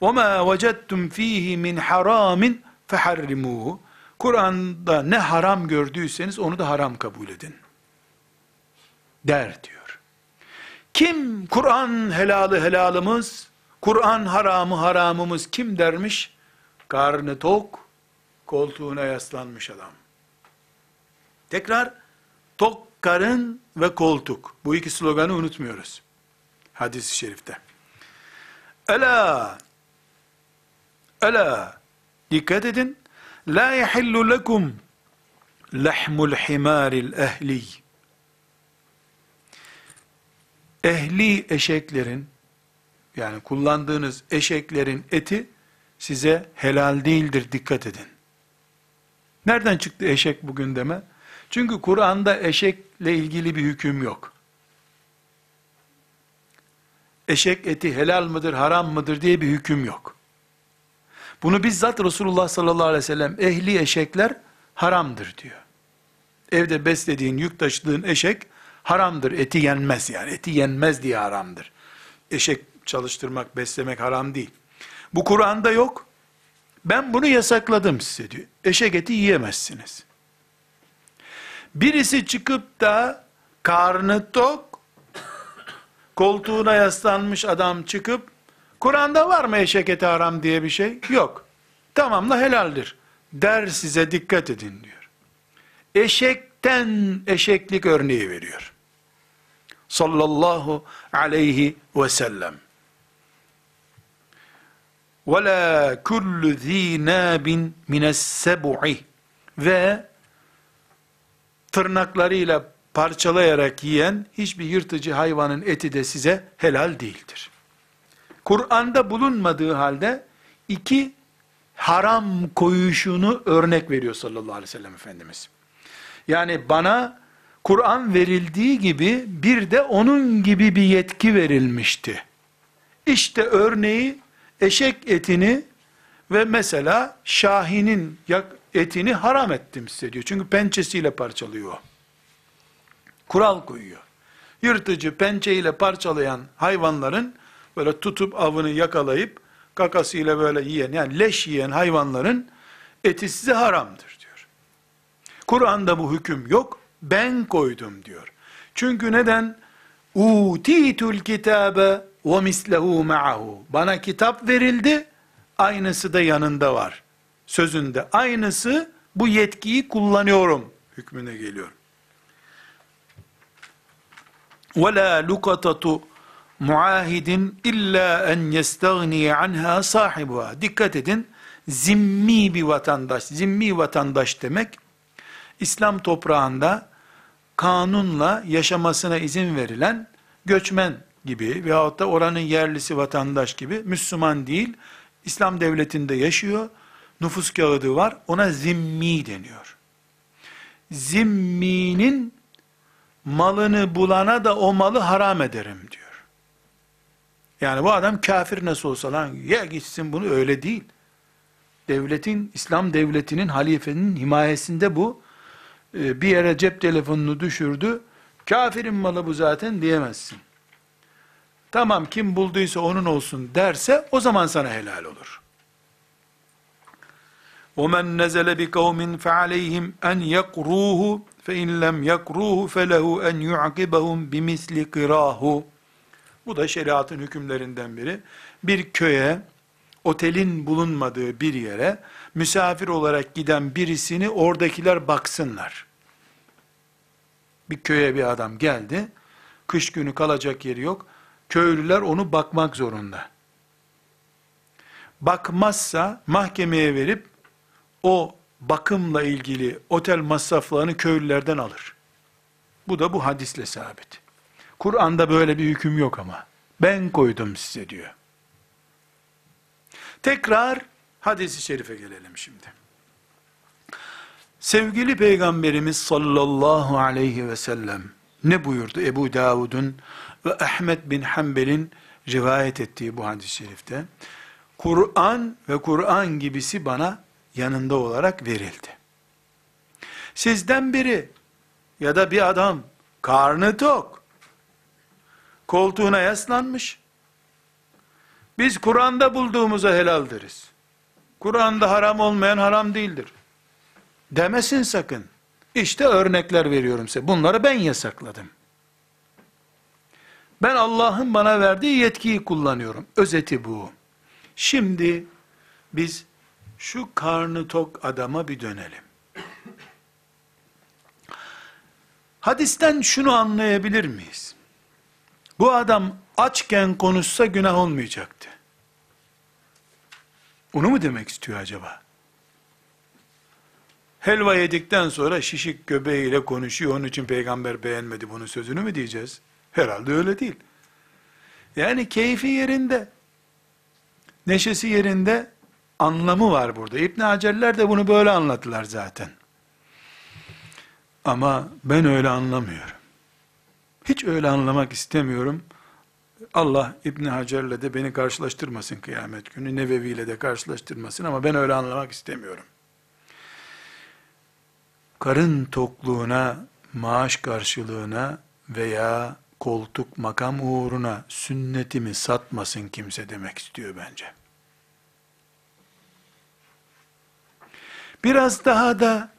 وَمَا وَجَدْتُمْ ف۪يهِ مِنْ حَرَامٍ فَحَرِّمُوهُ Kur'an'da ne haram gördüyseniz onu da haram kabul edin. Der diyor. Kim Kur'an helalı helalımız, Kur'an haramı haramımız kim dermiş? karnı tok, koltuğuna yaslanmış adam. Tekrar, tok karın ve koltuk. Bu iki sloganı unutmuyoruz. Hadis-i şerifte. Ela, ela, dikkat edin, la yahillu lekum lahmul himaril ehli. Ehli eşeklerin, yani kullandığınız eşeklerin eti size helal değildir dikkat edin. Nereden çıktı eşek bugün deme? Çünkü Kur'an'da eşekle ilgili bir hüküm yok. Eşek eti helal mıdır, haram mıdır diye bir hüküm yok. Bunu bizzat Resulullah sallallahu aleyhi ve sellem ehli eşekler haramdır diyor. Evde beslediğin, yük taşıdığın eşek haramdır. Eti yenmez yani. Eti yenmez diye haramdır. Eşek çalıştırmak, beslemek haram değil. Bu Kur'an'da yok. Ben bunu yasakladım size diyor. Eşek eti yiyemezsiniz. Birisi çıkıp da karnı tok, koltuğuna yaslanmış adam çıkıp, Kur'an'da var mı eşek eti haram diye bir şey? Yok. Tamamla helaldir. Der size dikkat edin diyor. Eşekten eşeklik örneği veriyor. Sallallahu aleyhi ve sellem. وَلَا كُلُّ ذ۪ي نَابٍ مِنَ السَّبُعِ Ve tırnaklarıyla parçalayarak yiyen hiçbir yırtıcı hayvanın eti de size helal değildir. Kur'an'da bulunmadığı halde iki haram koyuşunu örnek veriyor sallallahu aleyhi ve sellem Efendimiz. Yani bana Kur'an verildiği gibi bir de onun gibi bir yetki verilmişti. İşte örneği eşek etini ve mesela şahinin etini haram ettim size diyor. Çünkü pençesiyle parçalıyor. Kural koyuyor. Yırtıcı pençeyle parçalayan hayvanların böyle tutup avını yakalayıp kakasıyla böyle yiyen yani leş yiyen hayvanların eti size haramdır diyor. Kur'an'da bu hüküm yok. Ben koydum diyor. Çünkü neden? Utitul kitabe ve mislehu ma'ahu. Bana kitap verildi, aynısı da yanında var Sözünde aynısı bu yetkiyi kullanıyorum hükmüne geliyor. وَلَا لُقَطَةُ muahidin illa en yestagni anha sahibuha. Dikkat edin, zimmi bir vatandaş, zimmi vatandaş demek, İslam toprağında kanunla yaşamasına izin verilen göçmen gibi veyahut da oranın yerlisi vatandaş gibi Müslüman değil, İslam devletinde yaşıyor, nüfus kağıdı var, ona zimmi deniyor. Zimminin malını bulana da o malı haram ederim diyor. Yani bu adam kafir nasıl olsa lan ya gitsin bunu öyle değil. Devletin, İslam devletinin, halifenin himayesinde bu. Ee, bir yere cep telefonunu düşürdü. Kafirin malı bu zaten diyemezsin. Tamam kim bulduysa onun olsun derse o zaman sana helal olur. وَمَنْ نَزَلَ بِقَوْمٍ فَعَلَيْهِمْ أَنْ يَقْرُوهُ فَاِنْ لَمْ يَقْرُوهُ فَلَهُ اَنْ يُعْقِبَهُمْ بِمِثْلِ قِرَاهُ Bu da şeriatın hükümlerinden biri. Bir köye, otelin bulunmadığı bir yere, misafir olarak giden birisini oradakiler baksınlar. Bir köye bir adam geldi, kış günü kalacak yeri yok, köylüler onu bakmak zorunda. Bakmazsa mahkemeye verip o bakımla ilgili otel masraflarını köylülerden alır. Bu da bu hadisle sabit. Kur'an'da böyle bir hüküm yok ama. Ben koydum size diyor. Tekrar hadisi şerife gelelim şimdi. Sevgili Peygamberimiz sallallahu aleyhi ve sellem ne buyurdu Ebu Davud'un ve Ahmet bin Hanbel'in rivayet ettiği bu hadis-i şerifte? Kur'an ve Kur'an gibisi bana yanında olarak verildi. Sizden biri ya da bir adam karnı tok, koltuğuna yaslanmış, biz Kur'an'da bulduğumuza helal deriz. Kur'an'da haram olmayan haram değildir. Demesin sakın. İşte örnekler veriyorum size. Bunları ben yasakladım. Ben Allah'ın bana verdiği yetkiyi kullanıyorum. Özeti bu. Şimdi biz şu karnı tok adama bir dönelim. Hadisten şunu anlayabilir miyiz? Bu adam açken konuşsa günah olmayacaktı. Onu mu demek istiyor acaba? Helva yedikten sonra şişik göbeğiyle konuşuyor. Onun için peygamber beğenmedi bunun sözünü mü diyeceğiz? Herhalde öyle değil. Yani keyfi yerinde, neşesi yerinde anlamı var burada. İbn Hacerler de bunu böyle anlattılar zaten. Ama ben öyle anlamıyorum. Hiç öyle anlamak istemiyorum. Allah İbn Hacer'le de beni karşılaştırmasın kıyamet günü. Nevevi ile de karşılaştırmasın ama ben öyle anlamak istemiyorum. Karın tokluğuna, maaş karşılığına veya koltuk makam uğruna sünnetimi satmasın kimse demek istiyor bence. Biraz daha da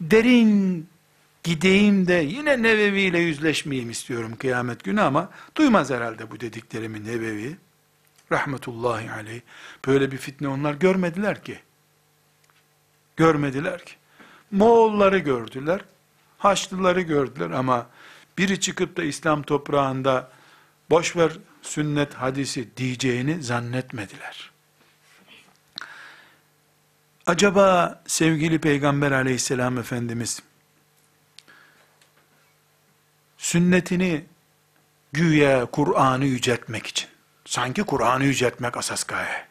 derin gideyim de yine Nevevi ile yüzleşmeyeyim istiyorum kıyamet günü ama duymaz herhalde bu dediklerimi Nevevi. Rahmetullahi aleyh. Böyle bir fitne onlar görmediler ki. Görmediler ki. Moğolları gördüler. Haçlıları gördüler ama biri çıkıp da İslam toprağında boşver sünnet hadisi diyeceğini zannetmediler. Acaba sevgili Peygamber aleyhisselam Efendimiz sünnetini güya Kur'an'ı yüceltmek için, sanki Kur'an'ı yüceltmek asas gaye.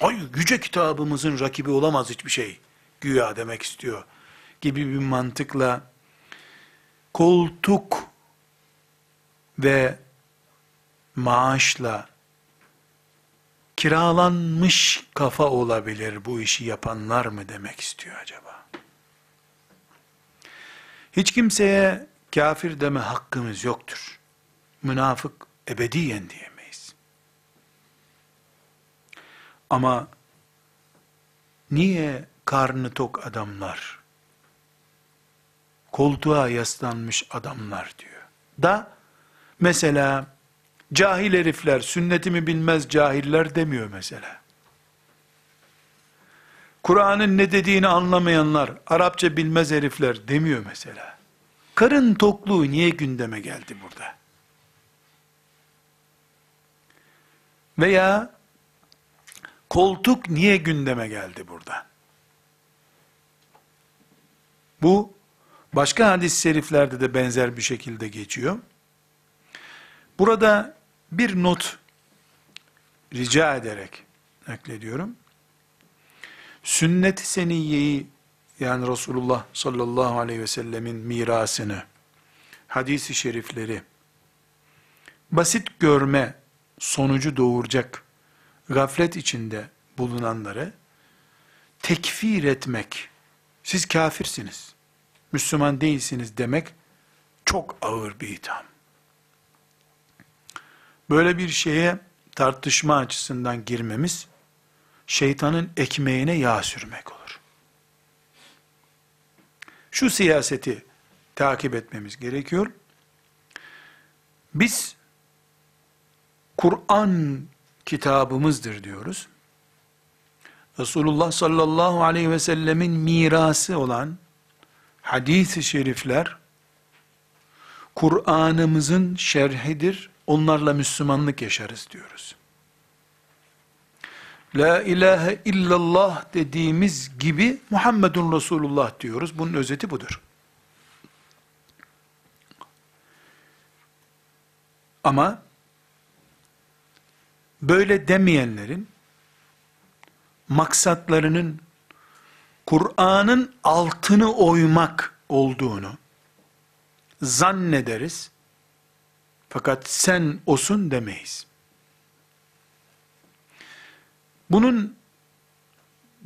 Ay yüce kitabımızın rakibi olamaz hiçbir şey, güya demek istiyor gibi bir mantıkla koltuk ve maaşla kiralanmış kafa olabilir bu işi yapanlar mı demek istiyor acaba? Hiç kimseye kafir deme hakkımız yoktur. Münafık ebediyen diyemeyiz. Ama niye karnı tok adamlar, koltuğa yaslanmış adamlar diyor. Da mesela cahil herifler, sünnetimi bilmez cahiller demiyor mesela. Kur'an'ın ne dediğini anlamayanlar, Arapça bilmez herifler demiyor mesela. Karın tokluğu niye gündeme geldi burada? Veya koltuk niye gündeme geldi burada? Bu başka hadis-i şeriflerde de benzer bir şekilde geçiyor. Burada bir not rica ederek naklediyorum. Sünnet-i seniyyeyi yani Resulullah sallallahu aleyhi ve sellemin mirasını, hadisi şerifleri, basit görme sonucu doğuracak gaflet içinde bulunanları tekfir etmek, siz kafirsiniz, Müslüman değilsiniz demek çok ağır bir itham. Böyle bir şeye tartışma açısından girmemiz, şeytanın ekmeğine yağ sürmek olur. Şu siyaseti takip etmemiz gerekiyor. Biz, Kur'an kitabımızdır diyoruz. Resulullah sallallahu aleyhi ve sellemin mirası olan hadis-i şerifler, Kur'an'ımızın şerhidir, onlarla Müslümanlık yaşarız diyoruz. La ilahe illallah dediğimiz gibi Muhammedun Resulullah diyoruz. Bunun özeti budur. Ama böyle demeyenlerin maksatlarının Kur'an'ın altını oymak olduğunu zannederiz. Fakat sen osun demeyiz. Bunun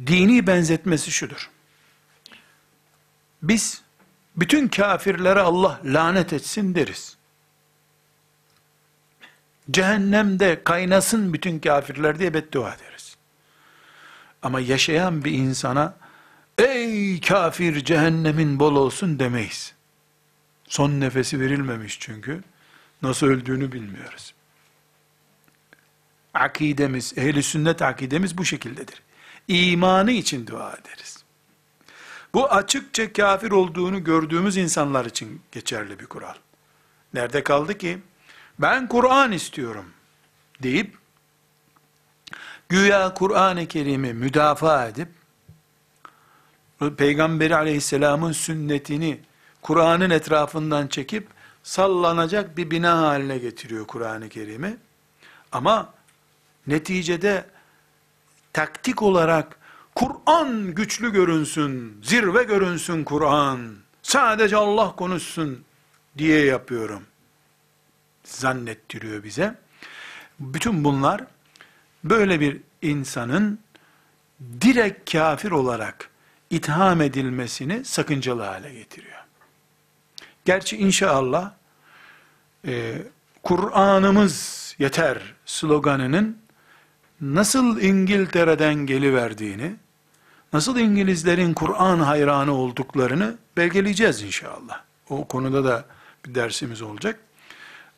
dini benzetmesi şudur. Biz bütün kafirlere Allah lanet etsin deriz. Cehennemde kaynasın bütün kafirler diye beddua ederiz. Ama yaşayan bir insana ey kafir cehennemin bol olsun demeyiz. Son nefesi verilmemiş çünkü. Nasıl öldüğünü bilmiyoruz. Akidemiz, ehli sünnet akidemiz bu şekildedir. imanı için dua ederiz. Bu açıkça kafir olduğunu gördüğümüz insanlar için geçerli bir kural. Nerede kaldı ki? Ben Kur'an istiyorum deyip güya Kur'an-ı Kerim'i müdafaa edip Peygamberi aleyhisselamın sünnetini Kur'an'ın etrafından çekip sallanacak bir bina haline getiriyor Kur'an-ı Kerim'i. Ama neticede taktik olarak Kur'an güçlü görünsün, zirve görünsün Kur'an, sadece Allah konuşsun diye yapıyorum. Zannettiriyor bize. Bütün bunlar böyle bir insanın direkt kafir olarak itham edilmesini sakıncalı hale getiriyor. Gerçi inşallah e, Kur'an'ımız yeter sloganının nasıl İngiltere'den geliverdiğini, nasıl İngilizlerin Kur'an hayranı olduklarını belgeleyeceğiz inşallah. O konuda da bir dersimiz olacak.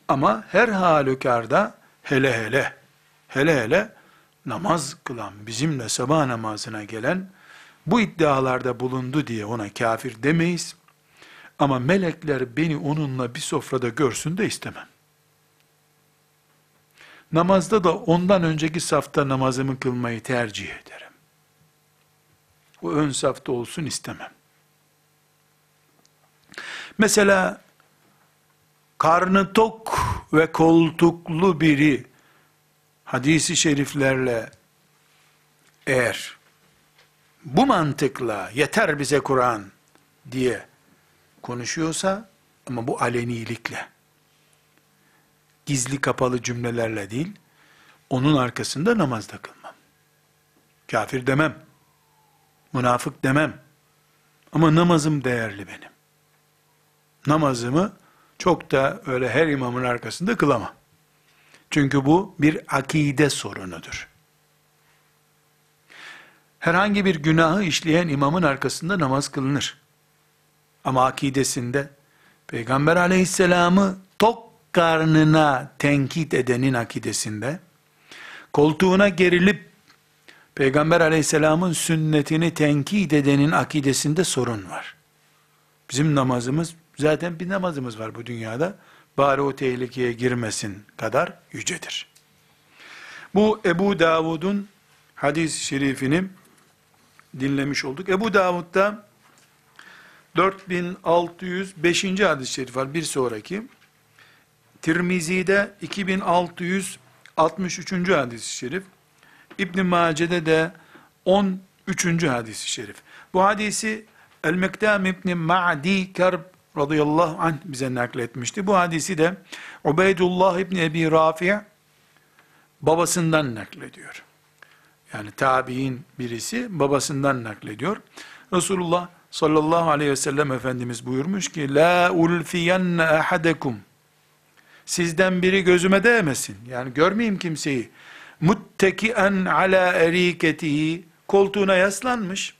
Ama her halükarda hele hele, hele hele namaz kılan, bizimle sabah namazına gelen, bu iddialarda bulundu diye ona kafir demeyiz. Ama melekler beni onunla bir sofrada görsün de istemem. Namazda da ondan önceki safta namazımı kılmayı tercih ederim. O ön safta olsun istemem. Mesela karnı tok ve koltuklu biri hadisi şeriflerle eğer bu mantıkla yeter bize Kur'an diye konuşuyorsa ama bu alenilikle gizli kapalı cümlelerle değil onun arkasında namazda kılmam. Kafir demem. Münafık demem. Ama namazım değerli benim. Namazımı çok da öyle her imamın arkasında kılamam. Çünkü bu bir akide sorunudur. Herhangi bir günahı işleyen imamın arkasında namaz kılınır. Ama akidesinde Peygamber aleyhisselamı tok karnına tenkit edenin akidesinde, koltuğuna gerilip Peygamber aleyhisselamın sünnetini tenkit edenin akidesinde sorun var. Bizim namazımız, zaten bir namazımız var bu dünyada, bari o tehlikeye girmesin kadar yücedir. Bu Ebu Davud'un hadis-i şerifini dinlemiş olduk. Ebu Davud'da 4605. hadis-i şerif var bir sonraki. Tirmizi'de 2663. hadis-i şerif. İbn Mace'de de 13. hadis-i şerif. Bu hadisi El-Mektam İbn Ma'di Kerb radıyallahu anh bize nakletmişti. Bu hadisi de Ubeydullah İbn Ebi Rafi' babasından naklediyor. Yani tabi'in birisi babasından naklediyor. Resulullah sallallahu aleyhi ve sellem Efendimiz buyurmuş ki La ulfiyenne ahadekum Sizden biri gözüme değmesin. Yani görmeyeyim kimseyi. Muttekien ala eriketihi koltuğuna yaslanmış.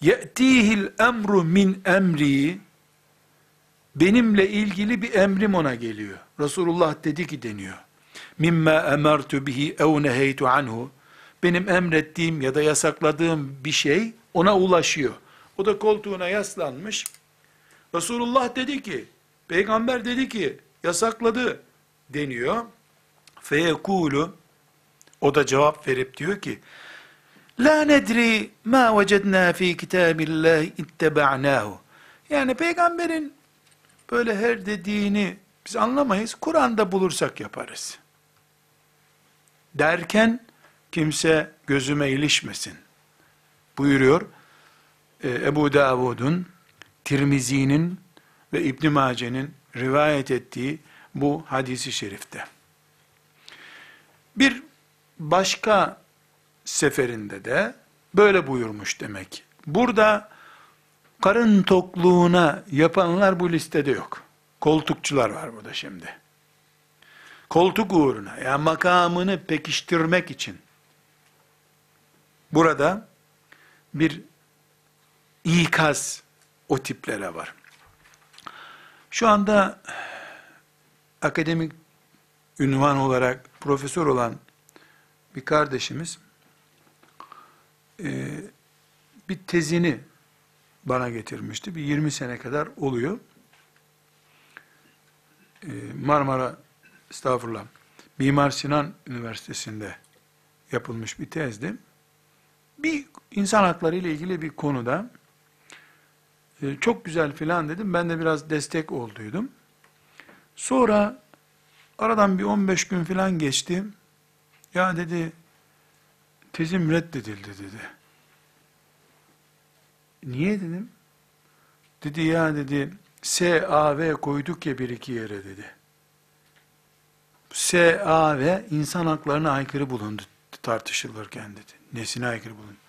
Ye'tihil emru min emri benimle ilgili bir emrim ona geliyor. Resulullah dedi ki deniyor. Mimma emertu bihi ev neheytu anhu. Benim emrettiğim ya da yasakladığım bir şey ona ulaşıyor. O da koltuğuna yaslanmış. Resulullah dedi ki, peygamber dedi ki, yasakladı deniyor. Feyekulu, o da cevap verip diyor ki, La nedri ma vecedna fi kitabillahi itteba'nahu. Yani peygamberin böyle her dediğini biz anlamayız. Kur'an'da bulursak yaparız. Derken kimse gözüme ilişmesin. Buyuruyor Ebu Davud'un, Tirmizi'nin ve İbn Mace'nin rivayet ettiği bu hadisi şerifte. Bir başka seferinde de böyle buyurmuş demek. Burada karın tokluğuna yapanlar bu listede yok. Koltukçular var burada şimdi. Koltuk uğruna, yani makamını pekiştirmek için burada bir ikaz o tiplere var. Şu anda akademik ünvan olarak profesör olan bir kardeşimiz e, bir tezini bana getirmişti. Bir 20 sene kadar oluyor. E, Marmara, estağfurullah, Mimar Sinan Üniversitesi'nde yapılmış bir tezdi. Bir insan hakları ile ilgili bir konuda e, çok güzel filan dedim. Ben de biraz destek olduydum. Sonra aradan bir 15 gün filan geçti. Ya dedi tezim reddedildi dedi. Niye dedim? Dedi ya dedi S, A, V koyduk ya bir iki yere dedi. S, A, V insan haklarına aykırı bulundu tartışılırken dedi. Nesine aykırı bulundu?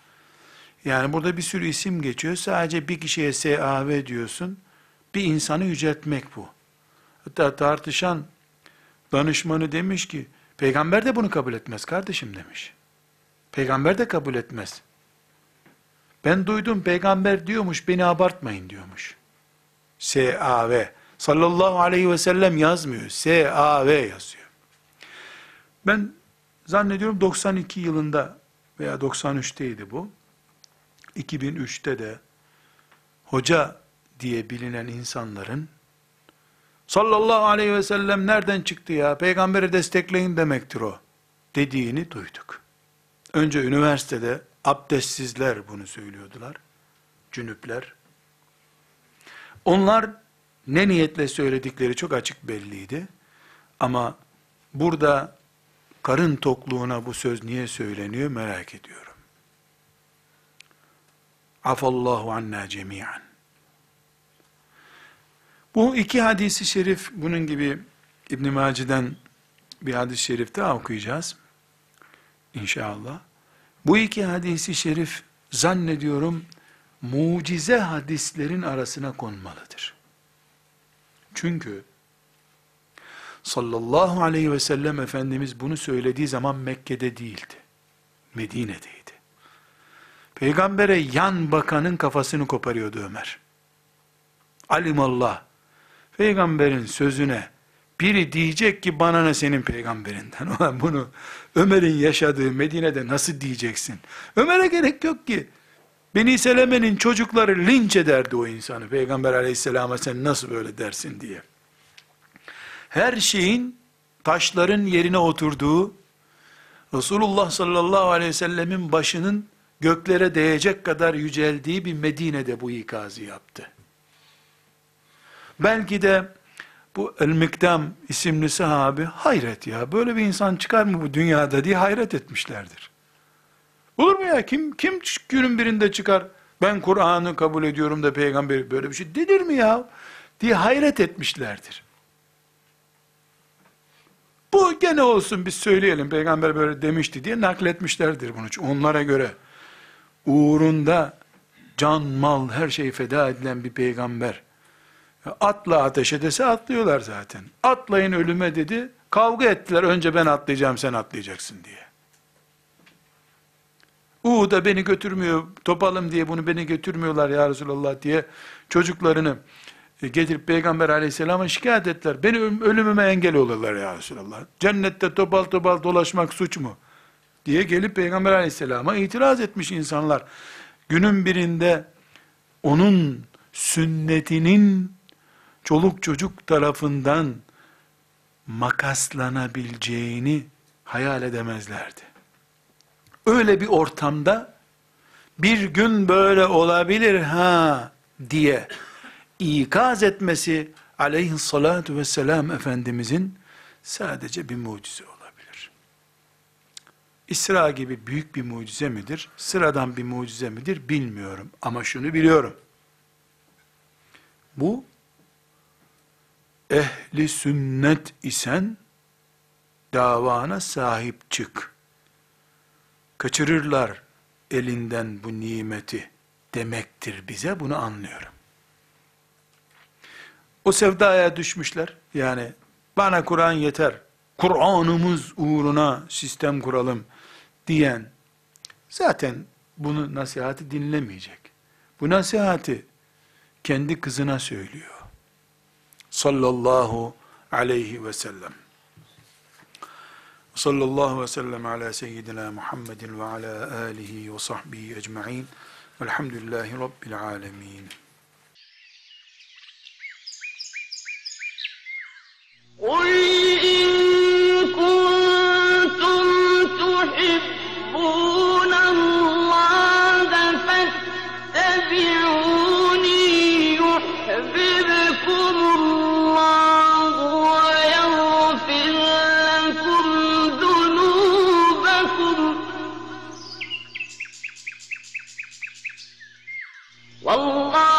Yani burada bir sürü isim geçiyor. Sadece bir kişiye S, A, V diyorsun. Bir insanı yüceltmek bu. Hatta tartışan danışmanı demiş ki, peygamber de bunu kabul etmez kardeşim demiş. Peygamber de kabul etmez. Ben duydum peygamber diyormuş, beni abartmayın diyormuş. S-A-V. Sallallahu aleyhi ve sellem yazmıyor. S-A-V yazıyor. Ben zannediyorum 92 yılında veya 93'teydi bu. 2003'te de hoca diye bilinen insanların sallallahu aleyhi ve sellem nereden çıktı ya peygamberi destekleyin demektir o dediğini duyduk. Önce üniversitede abdestsizler bunu söylüyordular. Cünüpler. Onlar ne niyetle söyledikleri çok açık belliydi. Ama burada karın tokluğuna bu söz niye söyleniyor merak ediyorum. Afallahu anna cemiyan. Bu iki hadisi şerif bunun gibi İbn Mace'den bir hadis-i şerif daha okuyacağız. İnşallah. Bu iki hadisi şerif zannediyorum mucize hadislerin arasına konmalıdır. Çünkü sallallahu aleyhi ve sellem Efendimiz bunu söylediği zaman Mekke'de değildi. Medine'deydi. Peygambere yan bakanın kafasını koparıyordu Ömer. Alimallah. Peygamberin sözüne biri diyecek ki bana ne senin peygamberinden. Bunu Ömer'in yaşadığı Medine'de nasıl diyeceksin? Ömer'e gerek yok ki. Beni Seleme'nin çocukları linç ederdi o insanı. Peygamber aleyhisselama sen nasıl böyle dersin diye. Her şeyin taşların yerine oturduğu, Resulullah sallallahu aleyhi ve sellemin başının göklere değecek kadar yüceldiği bir Medine'de bu ikazı yaptı. Belki de bu El-Mikdam isimli sahabi hayret ya böyle bir insan çıkar mı bu dünyada diye hayret etmişlerdir. Olur mu ya kim kim günün birinde çıkar ben Kur'an'ı kabul ediyorum da peygamber böyle bir şey denir mi ya diye hayret etmişlerdir. Bu gene olsun biz söyleyelim peygamber böyle demişti diye nakletmişlerdir bunu. Onlara göre uğrunda can, mal, her şeyi feda edilen bir peygamber, atla ateşe dese atlıyorlar zaten. Atlayın ölüme dedi, kavga ettiler, önce ben atlayacağım, sen atlayacaksın diye. Uhud'a beni götürmüyor, topalım diye bunu beni götürmüyorlar ya Resulallah diye çocuklarını e, getirip Peygamber aleyhisselama şikayet ettiler. Beni ölümüme engel olurlar ya Resulallah. Cennette topal topal dolaşmak suç mu? Diye gelip Peygamber aleyhisselama itiraz etmiş insanlar. Günün birinde onun sünnetinin çoluk çocuk tarafından makaslanabileceğini hayal edemezlerdi. Öyle bir ortamda bir gün böyle olabilir ha diye ikaz etmesi aleyhissalatu vesselam Efendimizin sadece bir mucize olabilir. İsra gibi büyük bir mucize midir? Sıradan bir mucize midir? Bilmiyorum. Ama şunu biliyorum. Bu ehli sünnet isen davana sahip çık. Kaçırırlar elinden bu nimeti demektir bize bunu anlıyorum. O sevdaya düşmüşler. Yani bana Kur'an yeter. Kur'an'ımız uğruna sistem kuralım diyen zaten bunu nasihati dinlemeyecek. Bu nasihati kendi kızına söylüyor. Sallallahu aleyhi ve sellem. Ve sallallahu ve sellem ala seyyidina Muhammedin ve ala alihi ve sahbihi ecma'in. Velhamdülillahi Rabbil alemin. قل إن كنتم تحبون والله